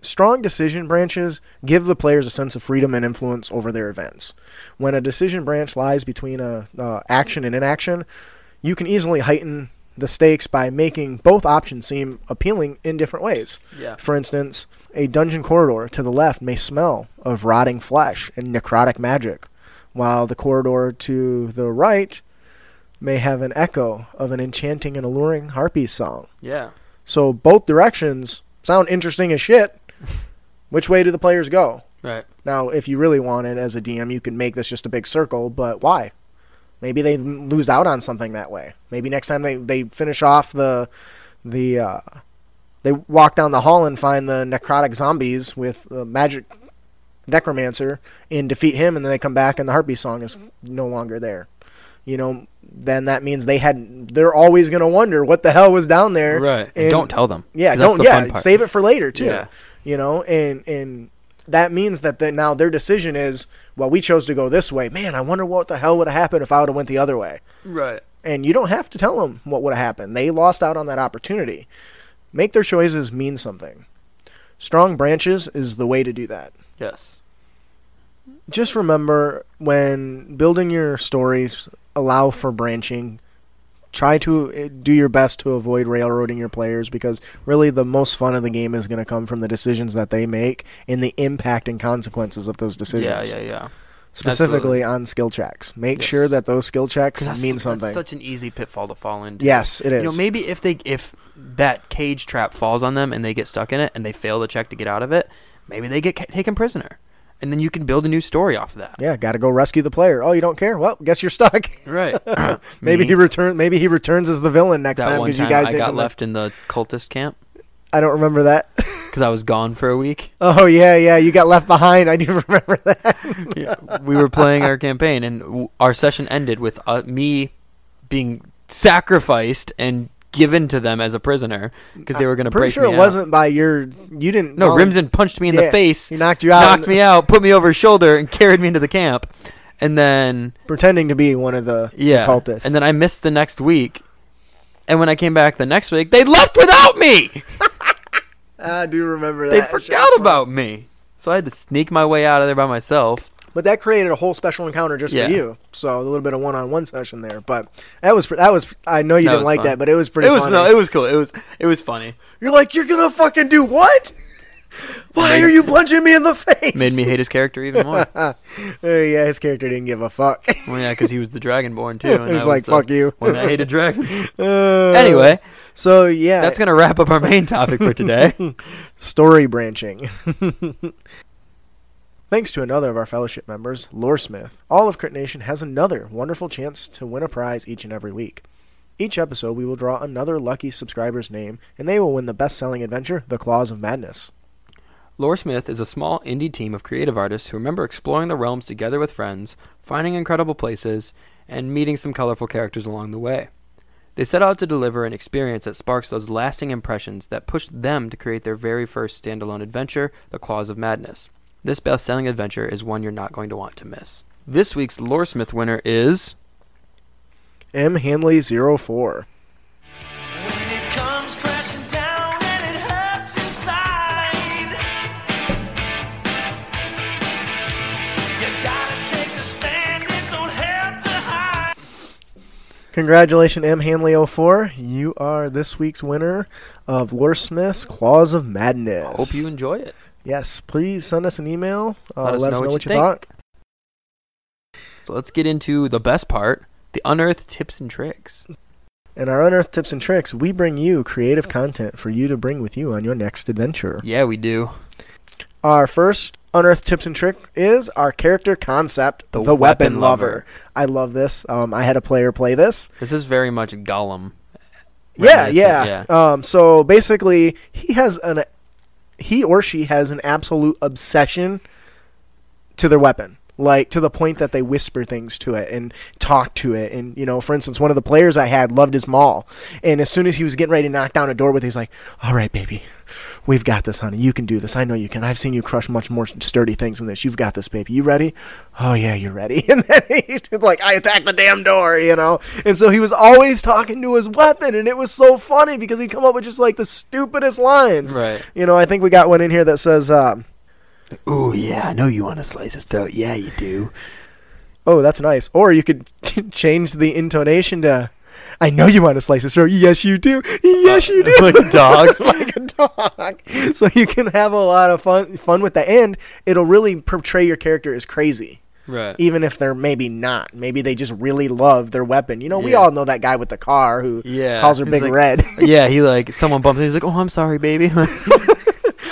[SPEAKER 1] Strong decision branches give the players a sense of freedom and influence over their events. When a decision branch lies between a uh, action and inaction, you can easily heighten the stakes by making both options seem appealing in different ways.
[SPEAKER 2] Yeah.
[SPEAKER 1] For instance, a dungeon corridor to the left may smell of rotting flesh and necrotic magic, while the corridor to the right may have an echo of an enchanting and alluring harpy song.
[SPEAKER 2] Yeah.
[SPEAKER 1] So both directions sound interesting as shit. Which way do the players go?
[SPEAKER 2] Right.
[SPEAKER 1] Now, if you really wanted as a DM, you can make this just a big circle, but why? Maybe they lose out on something that way. Maybe next time they, they finish off the the uh, they walk down the hall and find the necrotic zombies with the magic necromancer and defeat him, and then they come back and the harpy song is mm-hmm. no longer there. You know, then that means they had. They're always gonna wonder what the hell was down there.
[SPEAKER 2] Right. And, don't tell them.
[SPEAKER 1] Yeah. don't.
[SPEAKER 2] the
[SPEAKER 1] Yeah,
[SPEAKER 2] fun part.
[SPEAKER 1] save it for later too.
[SPEAKER 2] Yeah.
[SPEAKER 1] You know, and and that means that the, now their decision is, well, we chose to go this way. Man, I wonder what the hell would have happened if I would have went the other way.
[SPEAKER 2] Right.
[SPEAKER 1] And you don't have to tell them what would have happened. They lost out on that opportunity. Make their choices mean something. Strong branches is the way to do that.
[SPEAKER 2] Yes.
[SPEAKER 1] Just remember when building your stories, allow for branching. Try to uh, do your best to avoid railroading your players because really the most fun of the game is going to come from the decisions that they make and the impact and consequences of those decisions.
[SPEAKER 2] Yeah, yeah, yeah.
[SPEAKER 1] Specifically on skill checks. Make
[SPEAKER 2] Yes.
[SPEAKER 1] sure that those skill checks
[SPEAKER 2] 'Cause That's,
[SPEAKER 1] mean something.
[SPEAKER 2] that's such an easy pitfall to fall into.
[SPEAKER 1] yes, it is.
[SPEAKER 2] You know, maybe if they if that cage trap falls on them and they get stuck in it and they fail the check to get out of it, maybe they get ca- taken prisoner, and then you can build a new story off of that.
[SPEAKER 1] yeah, got to go rescue the player. Oh, you don't care? Well, guess you're stuck.
[SPEAKER 2] Right.
[SPEAKER 1] maybe
[SPEAKER 2] Me,
[SPEAKER 1] he return. Maybe he returns as the villain next
[SPEAKER 2] that
[SPEAKER 1] time
[SPEAKER 2] one
[SPEAKER 1] because you guys
[SPEAKER 2] I
[SPEAKER 1] didn't.
[SPEAKER 2] got left in the cultist camp
[SPEAKER 1] I don't remember that.
[SPEAKER 2] because I was gone for a week.
[SPEAKER 1] oh yeah, yeah, you got left behind. I do remember that.
[SPEAKER 2] Yeah, we were playing our campaign, and w- our session ended with uh, me being sacrificed and given to them as a prisoner because they were going to break
[SPEAKER 1] sure
[SPEAKER 2] me
[SPEAKER 1] it
[SPEAKER 2] out.
[SPEAKER 1] wasn't by your. You didn't.
[SPEAKER 2] No, Rimson punched me in
[SPEAKER 1] Yeah,
[SPEAKER 2] the face,
[SPEAKER 1] He knocked you out.
[SPEAKER 2] knocked me out, put me over his shoulder, and carried me into the camp. And then
[SPEAKER 1] pretending to be one of the
[SPEAKER 2] yeah,
[SPEAKER 1] cultists.
[SPEAKER 2] and then I missed the next week. And when I came back the next week, they left without me.
[SPEAKER 1] I do remember that. They
[SPEAKER 2] forgot
[SPEAKER 1] fun.
[SPEAKER 2] about me. So I had to sneak my way out of there by myself.
[SPEAKER 1] But that created a whole special encounter just
[SPEAKER 2] Yeah.
[SPEAKER 1] for you. So a little bit of one-on-one session there. But that was that was. I know you
[SPEAKER 2] That
[SPEAKER 1] didn't like
[SPEAKER 2] fun.
[SPEAKER 1] that, but it was pretty.
[SPEAKER 2] it was
[SPEAKER 1] funny.
[SPEAKER 2] no, it was cool. It was it was funny.
[SPEAKER 1] You're like, you're gonna fucking do what? Why are you punching me in the face?
[SPEAKER 2] Made me hate his character even more.
[SPEAKER 1] Uh, yeah, his character didn't give a fuck.
[SPEAKER 2] well, yeah, because he was the Dragonborn too. And
[SPEAKER 1] He was
[SPEAKER 2] I
[SPEAKER 1] like,
[SPEAKER 2] the
[SPEAKER 1] "Fuck you."
[SPEAKER 2] One that hated dragons.
[SPEAKER 1] Uh,
[SPEAKER 2] anyway,
[SPEAKER 1] so yeah,
[SPEAKER 2] that's gonna wrap up our main topic for today.
[SPEAKER 1] story branching. Thanks to another of our fellowship members, Loresmyth, all of Crit Nation has another wonderful chance to win a prize each and every week. Each episode, we will draw another lucky subscriber's name, and they will win the best-selling adventure, The Claws of Madness.
[SPEAKER 2] Loresmyth is a small indie team of creative artists who remember exploring the realms together with friends, finding incredible places, and meeting some colorful characters along the way. They set out to deliver an experience that sparks those lasting impressions that pushed them to create their very first standalone adventure, The Claws of Madness. This best selling adventure is one you're not going to want to miss. This week's Loresmyth winner is.
[SPEAKER 1] M. Hanley 04. Congratulations, M. Hanley 04. You are this week's winner of Loresmyth's Claws of Madness.
[SPEAKER 2] Hope you enjoy it.
[SPEAKER 1] Yes, please send us an email. Uh,
[SPEAKER 2] Let us know what you think.
[SPEAKER 1] thought.
[SPEAKER 2] So let's get into the best part the unearthed tips and tricks.
[SPEAKER 1] In our Unearthed Tips and Tricks, we bring you creative content for you to bring with you on your next adventure.
[SPEAKER 2] Yeah, we do.
[SPEAKER 1] Our first Unearthed Tips and Trick is our character concept,
[SPEAKER 2] The
[SPEAKER 1] the, Weapon,
[SPEAKER 2] Weapon
[SPEAKER 1] Lover.
[SPEAKER 2] Lover.
[SPEAKER 1] I love this. Um, I had a player play this.
[SPEAKER 2] This is very much Gollum.
[SPEAKER 1] Yeah,
[SPEAKER 2] Reminiscent,
[SPEAKER 1] yeah. Um, so basically, he has an he or she has an absolute obsession to their weapon. like to the point that they whisper things to it and talk to it. And you know, for instance, one of the players I had loved his maul, and as soon as he was getting ready to knock down a door with, it, he's like, "All right, baby." We've got this, honey. You can do this. I know you can. I've seen you crush much more sturdy things than this. You've got this, baby. You ready? Oh yeah, you're ready. And then he's like, I attacked the damn door, you know. And so he was always talking to his weapon, and it was so funny because he'd come up with just like the stupidest lines.
[SPEAKER 2] Right.
[SPEAKER 1] You know, I think we got one in here that says, um,
[SPEAKER 2] Oh yeah, I know you want to slice his throat. Yeah, you do.
[SPEAKER 1] "Oh, that's nice." Or you could change the intonation to, "I know you want to slice his throat. Yes, you do. Yes, you do."
[SPEAKER 2] like a dog.
[SPEAKER 1] like a dog. So you can have a lot of fun fun with the end. It'll really portray your character as crazy.
[SPEAKER 2] Right.
[SPEAKER 1] Even if they're maybe not. Maybe they just really love their weapon. You know, we
[SPEAKER 2] Yeah.
[SPEAKER 1] all know that guy with the car who
[SPEAKER 2] Yeah.
[SPEAKER 1] calls her
[SPEAKER 2] He's
[SPEAKER 1] Big
[SPEAKER 2] like-
[SPEAKER 1] Red.
[SPEAKER 2] yeah, he like someone bumped him. He's like, "Oh, I'm sorry, baby."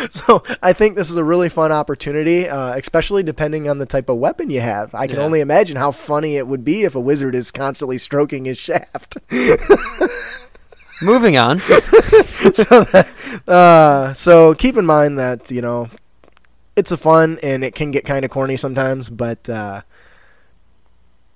[SPEAKER 1] so I think this is a really fun opportunity, uh, especially depending on the type of weapon you have. I can
[SPEAKER 2] Yeah.
[SPEAKER 1] only imagine how funny it would be if a wizard is constantly stroking his shaft.
[SPEAKER 2] Moving on.
[SPEAKER 1] so, that, uh, so keep in mind that you know it's a fun and it can get kind of corny sometimes, but uh,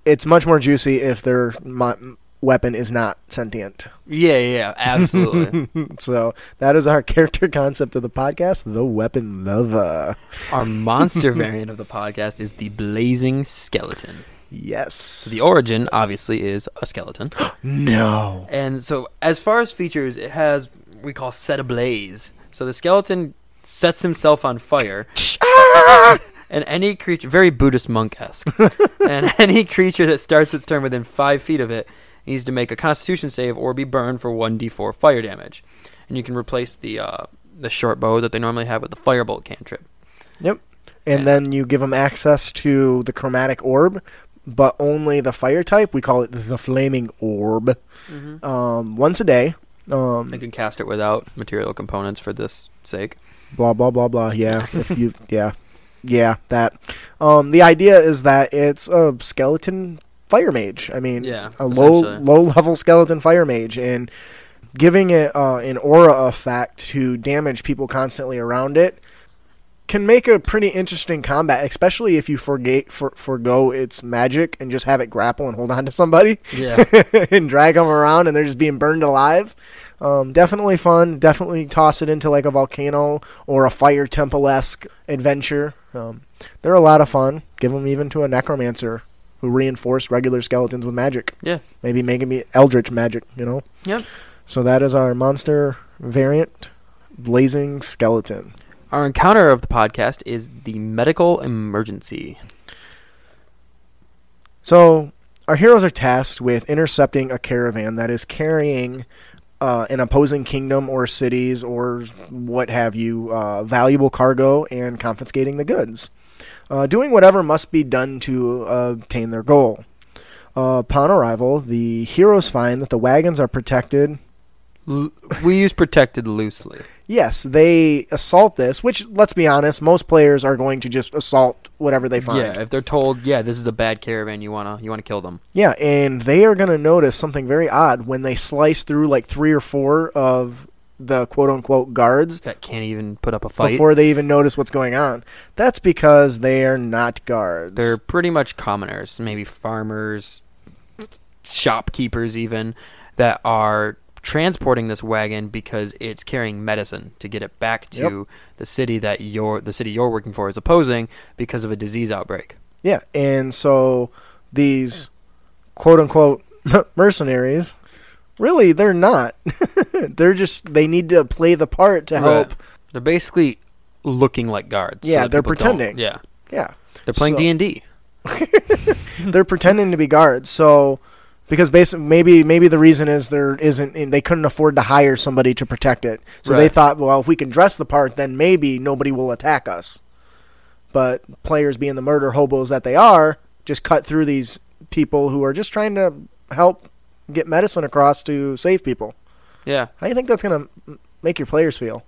[SPEAKER 1] it's much more juicy if their mo- weapon is not sentient.
[SPEAKER 2] Yeah, yeah, absolutely.
[SPEAKER 1] so that is our character concept of the podcast, the weapon lover.
[SPEAKER 2] Our monster variant of the podcast is the blazing skeleton.
[SPEAKER 1] Yes.
[SPEAKER 2] So the origin, obviously, is a skeleton.
[SPEAKER 1] no.
[SPEAKER 2] And so, as far as features, it has what we call set ablaze. So the skeleton sets himself on fire, ah! and any creature, very Buddhist monk esque, and any creature that starts its turn within five feet of it needs to make a Constitution save or be burned for one d4 fire damage. And you can replace the uh, the short bow that they normally have with the firebolt cantrip.
[SPEAKER 1] Yep. And
[SPEAKER 2] Yeah.
[SPEAKER 1] then you give them access to the chromatic orb, but only the fire type. We call it the flaming orb. Um, once a day. Um,
[SPEAKER 2] They can cast it without material components for this sake.
[SPEAKER 1] blah blah blah blah. Yeah, if you yeah, yeah that. Um, the idea is that it's a skeleton fire mage. I mean,
[SPEAKER 2] Yeah,
[SPEAKER 1] a low low level skeleton fire mage, and giving it uh, an aura effect to damage people constantly around it can make a pretty interesting combat, especially if you forget for, forgo its magic and just have it grapple and hold on to somebody
[SPEAKER 2] Yeah.
[SPEAKER 1] and drag them around and they're just being burned alive. Um, definitely fun. Definitely toss it into like a volcano or a fire temple esque adventure. Um, they're a lot of fun. Give them even to a necromancer who reinforce regular skeletons with magic.
[SPEAKER 2] yeah.
[SPEAKER 1] Maybe making me eldritch magic, you know?
[SPEAKER 2] Yep.
[SPEAKER 1] So that is our monster variant, Blazing Skeleton.
[SPEAKER 2] Our encounter of the podcast is the medical emergency.
[SPEAKER 1] So our heroes are tasked with intercepting a caravan that is carrying uh, an opposing kingdom or cities or what have you uh, valuable cargo and confiscating the goods. Uh, doing whatever must be done to uh, obtain their goal. Uh, upon arrival, the heroes find that the wagons are protected.
[SPEAKER 2] L- we use protected loosely.
[SPEAKER 1] Yes, they assault this, which, let's be honest, most players are going to just assault whatever they find.
[SPEAKER 2] Yeah, if they're told, yeah, this is a bad caravan, you wanna you wanna kill them.
[SPEAKER 1] Yeah, and they are going to notice something very odd when they slice through like three or four of the quote unquote guards
[SPEAKER 2] That can't even put up a fight.
[SPEAKER 1] before they even notice what's going on. That's because they are not guards.
[SPEAKER 2] They're pretty much commoners, maybe farmers, shopkeepers, even that are transporting this wagon because it's carrying medicine to get it back to
[SPEAKER 1] Yep.
[SPEAKER 2] the city that you're the city you're working for is opposing because of a disease outbreak.
[SPEAKER 1] yeah, and so these quote unquote mercenaries really they're not. they're just they need to play the part to help.
[SPEAKER 2] They're basically looking like guards.
[SPEAKER 1] Yeah,
[SPEAKER 2] that
[SPEAKER 1] they're pretending.
[SPEAKER 2] Yeah,
[SPEAKER 1] Yeah.
[SPEAKER 2] they're playing
[SPEAKER 1] So-
[SPEAKER 2] D and D.
[SPEAKER 1] they're pretending to be guards. So because basically maybe maybe the reason is there isn't they couldn't afford to hire somebody to protect it. So they thought, well, if we can dress the part, then maybe nobody will attack us. But players being the murder hobos that they are, just cut through these people who are just trying to help get medicine across to save people.
[SPEAKER 2] Yeah,
[SPEAKER 1] How do you think that's going to make your players feel?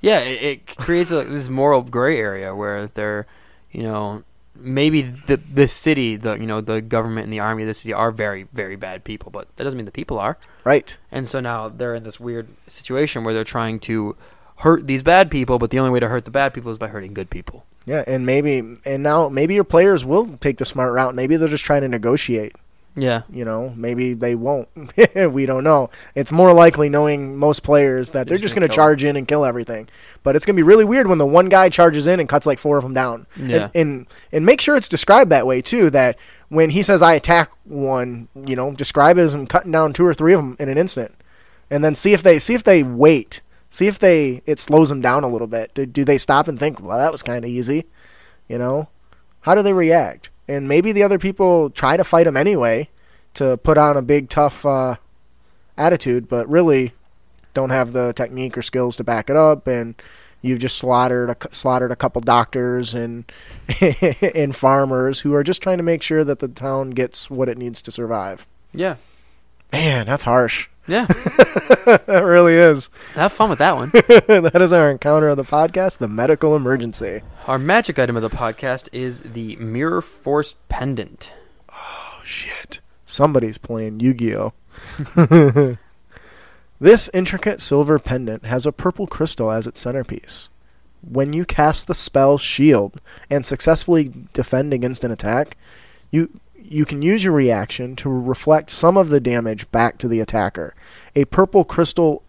[SPEAKER 2] yeah. It, it creates a, this moral gray area where they're, you know, maybe the the city, the you know, the government and the army of the city are very very bad people, but that doesn't mean the people are.
[SPEAKER 1] Right.
[SPEAKER 2] And so now they're in this weird situation where they're trying to hurt these bad people, but the only way to hurt the bad people is by hurting good people.
[SPEAKER 1] Yeah, and maybe and now maybe your players will take the smart route. Maybe they're just trying to negotiate.
[SPEAKER 2] Yeah.
[SPEAKER 1] You know, maybe they won't. we don't know. It's more likely knowing most players that they're
[SPEAKER 2] Just
[SPEAKER 1] just
[SPEAKER 2] gonna
[SPEAKER 1] going to
[SPEAKER 2] kill
[SPEAKER 1] charge in and kill everything. But it's going to be really weird when the one guy charges in and cuts like four of them down.
[SPEAKER 2] Yeah.
[SPEAKER 1] And, and and make sure it's described that way too. That when he says I attack one, you know, describe it as him cutting down two or three of them in an instant, and then see if they see if they wait. See if they it slows them down a little bit. Do, do they stop and think, well, that was kind of easy, you know? How do they react? And maybe the other people try to fight him anyway to put on a big tough uh, attitude, but really don't have the technique or skills to back it up, and you've just slaughtered a, slaughtered a couple doctors and and farmers who are just trying to make sure that the town gets what it needs to survive.
[SPEAKER 2] Yeah.
[SPEAKER 1] Man, that's harsh.
[SPEAKER 2] Yeah.
[SPEAKER 1] that really is.
[SPEAKER 2] Have fun with that one.
[SPEAKER 1] that is our encounter of the podcast, the medical emergency.
[SPEAKER 2] Our magic item of the podcast is the Mirror Force Pendant.
[SPEAKER 1] Oh shit. Somebody's playing Yu-Gi-Oh. this intricate silver pendant has a purple crystal as its centerpiece. When you cast the spell Shield and successfully defend against an attack, you you can use your reaction to reflect some of the damage back to the attacker. A purple crystal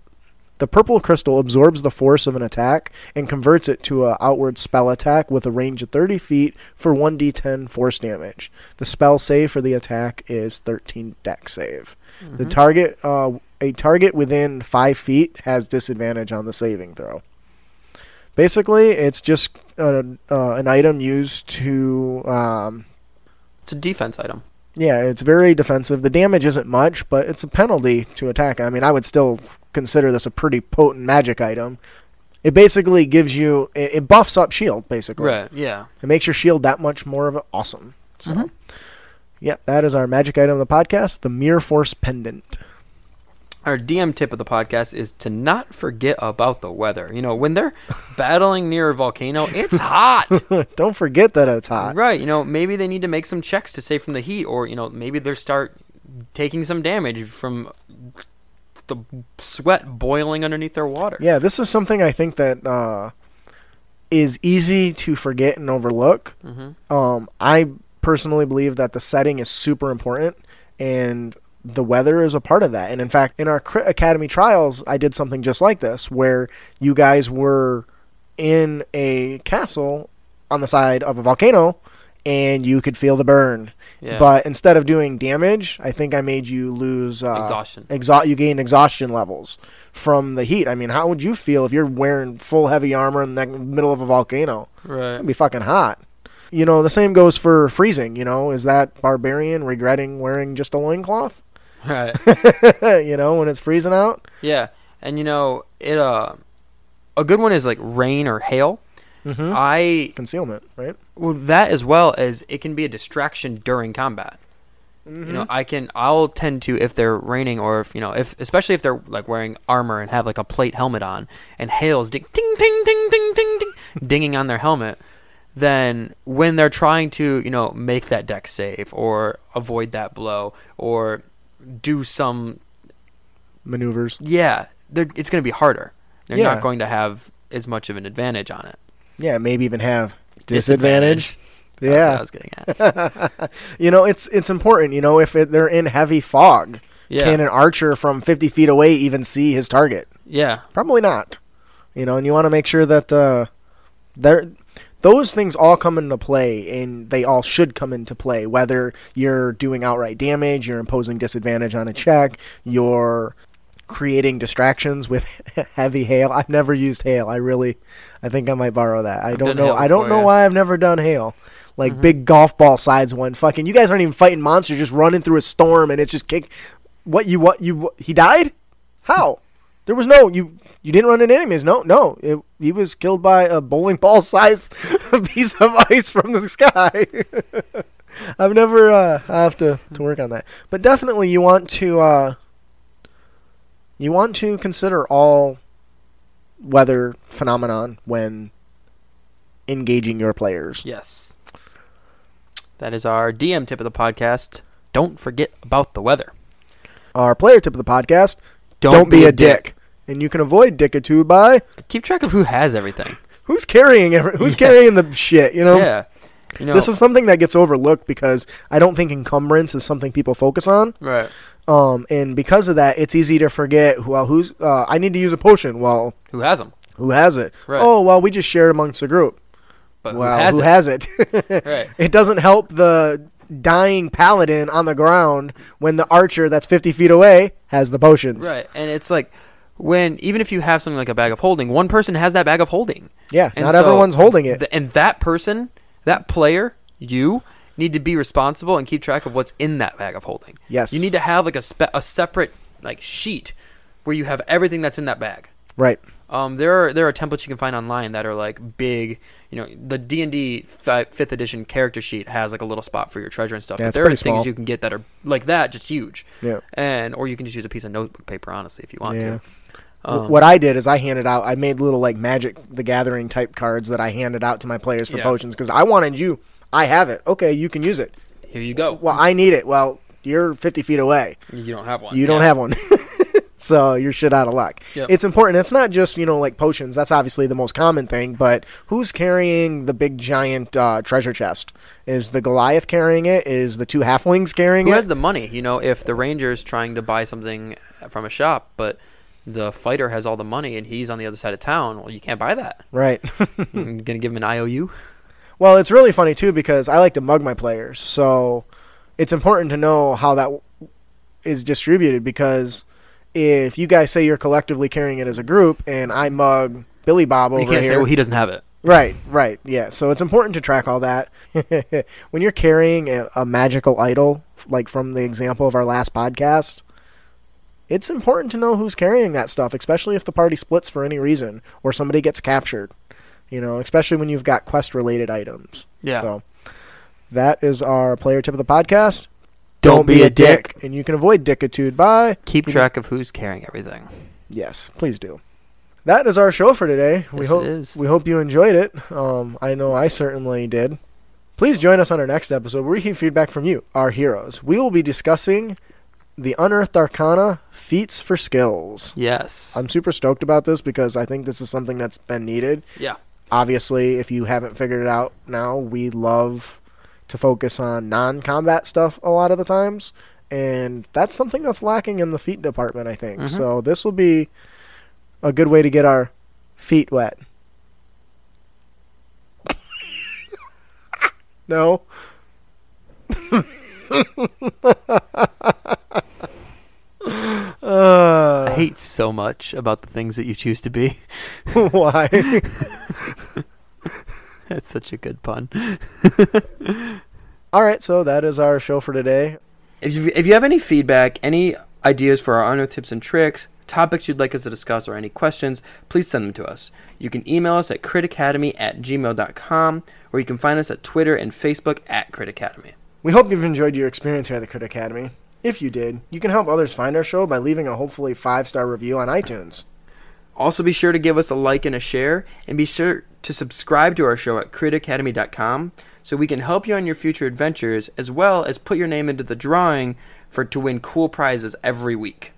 [SPEAKER 1] the purple crystal absorbs the force of an attack and converts it to an outward spell attack with a range of 30 feet for 1d10 force damage. The spell save for the attack is 13 Dex save. The target, uh, a target within 5 feet has disadvantage on the saving throw. Basically, it's just uh, uh, an item used to um,
[SPEAKER 2] It's a defense item.
[SPEAKER 1] yeah, it's very defensive. The damage isn't much, but it's a penalty to attack. I mean, I would still consider this a pretty potent magic item. It basically gives you it, it buffs up shield basically.
[SPEAKER 2] Right. Yeah.
[SPEAKER 1] It makes your shield that much more of an awesome. So,
[SPEAKER 2] Mhm.
[SPEAKER 1] yeah, that is our magic item of the podcast, the Mirror Force pendant.
[SPEAKER 2] Our DM tip of the podcast is to not forget about the weather. You know, when they're battling near a volcano, it's hot.
[SPEAKER 1] Don't forget that it's hot.
[SPEAKER 2] Right. You know, maybe they need to make some checks to save from the heat, or you know, maybe they start taking some damage from the sweat boiling underneath their water.
[SPEAKER 1] Yeah, this is something I think that uh, is easy to forget and overlook.
[SPEAKER 2] hmm
[SPEAKER 1] Um, I personally believe that the setting is super important, and the weather is a part of that. And in fact, in our Academy trials, I did something just like this, where you guys were in a castle on the side of a volcano, and you could feel the burn.
[SPEAKER 2] Yeah.
[SPEAKER 1] But instead of doing damage, I think I made you lose uh,
[SPEAKER 2] Exhaustion.
[SPEAKER 1] Exha- you gain exhaustion levels from the heat. I mean, how would you feel if you're wearing full heavy armor in the middle of a volcano?
[SPEAKER 2] right.
[SPEAKER 1] It'd be fucking hot. You know, the same goes for freezing. You know, is that barbarian regretting wearing just a loincloth?
[SPEAKER 2] Right.
[SPEAKER 1] you know, when it's freezing out?
[SPEAKER 2] Yeah, and you know it. Uh, a good one is like rain or hail.
[SPEAKER 1] Mm-hmm.
[SPEAKER 2] I
[SPEAKER 1] Concealment, right?
[SPEAKER 2] well that as well as it can be a distraction during combat. You know, I can. I'll tend to if they're raining or if you know if especially if they're like wearing armor and have like a plate helmet on and hail's ding ding ding ding ding ding ding dinging on their helmet. Then when they're trying to you know make that Dex save or avoid that blow or do some
[SPEAKER 1] Maneuvers.
[SPEAKER 2] yeah, they're, it's going to be harder. They're
[SPEAKER 1] Yeah.
[SPEAKER 2] not going to have as much of an advantage on it.
[SPEAKER 1] Yeah, maybe even have disadvantage.
[SPEAKER 2] That's what I was getting at.
[SPEAKER 1] you know, it's it's important. You know, if it, they're in heavy fog,
[SPEAKER 2] Yeah,
[SPEAKER 1] can an archer from 50 feet away even see his target?
[SPEAKER 2] yeah,
[SPEAKER 1] Probably not. You know, and you want to make sure that uh, there, those things all come into play, and they all should come into play. Whether you're doing outright damage, you're imposing disadvantage on a check, you're creating distractions with heavy hail. I've never used hail. I really, I think I might borrow that. I
[SPEAKER 2] I've
[SPEAKER 1] don't know. I don't know why I've never done hail. Like
[SPEAKER 2] Mhm.
[SPEAKER 1] big golf ball sides one. Fucking, you guys aren't even fighting monsters. Just running through a storm, and it's just kick. What you what you he died? How? There was no you. You didn't run into enemies. No, no. It, he was killed by a bowling ball size piece of ice from the sky. I've never. Uh, I have to to work on that. But definitely, you want to. Uh, you want to consider all weather phenomenon when engaging your players.
[SPEAKER 2] yes. That is our DM tip of the podcast. Don't forget about the weather.
[SPEAKER 1] Our player tip of the podcast:
[SPEAKER 2] Don't,
[SPEAKER 1] Don't, be, a dick. And you can avoid dickitude by
[SPEAKER 2] Keep track of who has everything.
[SPEAKER 1] who's carrying every, who's carrying the shit? You know.
[SPEAKER 2] Yeah. You know,
[SPEAKER 1] This is something that gets overlooked because I don't think encumbrance is something people focus on.
[SPEAKER 2] right.
[SPEAKER 1] Um, and because of that, it's easy to forget. Well, who's? Uh, I need to use a potion. Well,
[SPEAKER 2] Who has them?
[SPEAKER 1] who has it?
[SPEAKER 2] Right.
[SPEAKER 1] Oh, well, we just share it amongst the group.
[SPEAKER 2] But
[SPEAKER 1] well,
[SPEAKER 2] who has it?
[SPEAKER 1] it?
[SPEAKER 2] Right.
[SPEAKER 1] It doesn't help the dying paladin on the ground when the archer that's 50 feet away has the potions.
[SPEAKER 2] Right. And it's like when even if you have something like a bag of holding, one person has that bag of holding.
[SPEAKER 1] Yeah,
[SPEAKER 2] And
[SPEAKER 1] not
[SPEAKER 2] so
[SPEAKER 1] everyone's holding it.
[SPEAKER 2] th- and that person, that player, you need to be responsible and keep track of what's in that bag of holding.
[SPEAKER 1] Yes.
[SPEAKER 2] You need to have like a spe- a separate like sheet where you have everything that's in that bag.
[SPEAKER 1] right.
[SPEAKER 2] Um, there are there are templates you can find online that are like big. You know, the D and D fifth edition character sheet has like a little spot for your treasure and stuff.
[SPEAKER 1] Yeah,
[SPEAKER 2] but there are things
[SPEAKER 1] small.
[SPEAKER 2] you can get that are like that, just huge.
[SPEAKER 1] Yeah.
[SPEAKER 2] And or you can just use a piece of notebook paper, honestly, if you want
[SPEAKER 1] Yeah.
[SPEAKER 2] to. Um,
[SPEAKER 1] what I did is I handed out. I made little like Magic the Gathering type cards that I handed out to my players for
[SPEAKER 2] Yeah.
[SPEAKER 1] potions because I wanted you. I have it. Okay, you can use it.
[SPEAKER 2] Here you go.
[SPEAKER 1] Well, I need it. Well, you're 50 feet away.
[SPEAKER 2] You don't have one.
[SPEAKER 1] You don't have one. so you're shit out of luck.
[SPEAKER 2] Yep.
[SPEAKER 1] It's important. It's not just, you know, like potions. That's obviously the most common thing, but who's carrying the big giant uh, treasure chest? Is the Goliath carrying it? Is the two halflings carrying
[SPEAKER 2] Who
[SPEAKER 1] it?
[SPEAKER 2] has the money? You know, if the ranger's trying to buy something from a shop, but the fighter has all the money and he's on the other side of town, well, you can't buy that.
[SPEAKER 1] right.
[SPEAKER 2] you gonna give him an IOU?
[SPEAKER 1] well, it's really funny too because I like to mug my players. So it's important to know how that is distributed because if you guys say you're collectively carrying it as a group and I mug Billy Bob over
[SPEAKER 2] You can't
[SPEAKER 1] here,
[SPEAKER 2] say, well, he doesn't have it.
[SPEAKER 1] Right, right, yeah. So it's important to track all that. when you're carrying a, a magical idol, like from the example of our last podcast, it's important to know who's carrying that stuff, especially if the party splits for any reason or somebody gets captured. You know, especially when you've got quest related items.
[SPEAKER 2] Yeah.
[SPEAKER 1] So that is our player tip of the podcast.
[SPEAKER 2] Don't be a dick.
[SPEAKER 1] And you can avoid dickitude by
[SPEAKER 2] Keep track of who's carrying everything.
[SPEAKER 1] Yes, please do. That is our show for today. we
[SPEAKER 2] Yes,
[SPEAKER 1] hope
[SPEAKER 2] it is.
[SPEAKER 1] we hope you enjoyed it. Um, I know I certainly did. Please join us on our next episode where we hear feedback from you, our heroes. We will be discussing the Unearthed Arcana feats for skills.
[SPEAKER 2] Yes.
[SPEAKER 1] I'm super stoked about this because I think this is something that's been needed.
[SPEAKER 2] yeah.
[SPEAKER 1] Obviously, if you haven't figured it out now, we love to focus on non-combat stuff a lot of the times, and that's something that's lacking in the feat department, I think.
[SPEAKER 2] Mhm.
[SPEAKER 1] So this will be a good way to get our feet wet. no.
[SPEAKER 2] I hate so much about the things that you choose to be.
[SPEAKER 1] why?
[SPEAKER 2] That's such a good pun.
[SPEAKER 1] All right, so that is our show for today.
[SPEAKER 2] If you, if you have any feedback, any ideas for our honor tips and tricks, topics you'd like us to discuss, or any questions, please send them to us. You can email us at critacademy at gmail.com, or you can find us at Twitter and Facebook at Crit Academy.
[SPEAKER 1] We hope you've enjoyed your experience here at the Crit Academy. If you did, you can help others find our show by leaving a hopefully five star review on iTunes.
[SPEAKER 2] Also, be sure to give us a like and a share, and be sure to subscribe to our show at critacademy.com so we can help you on your future adventures, as well as put your name into the drawing for to win cool prizes every week.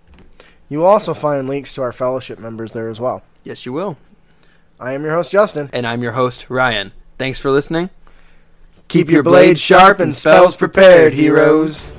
[SPEAKER 1] You will also find links to our fellowship members there as well.
[SPEAKER 2] Yes, you will.
[SPEAKER 1] I am your host, Justin.
[SPEAKER 2] And I'm your host, Ryan. Thanks for listening.
[SPEAKER 1] Keep your blades sharp and spells prepared, heroes.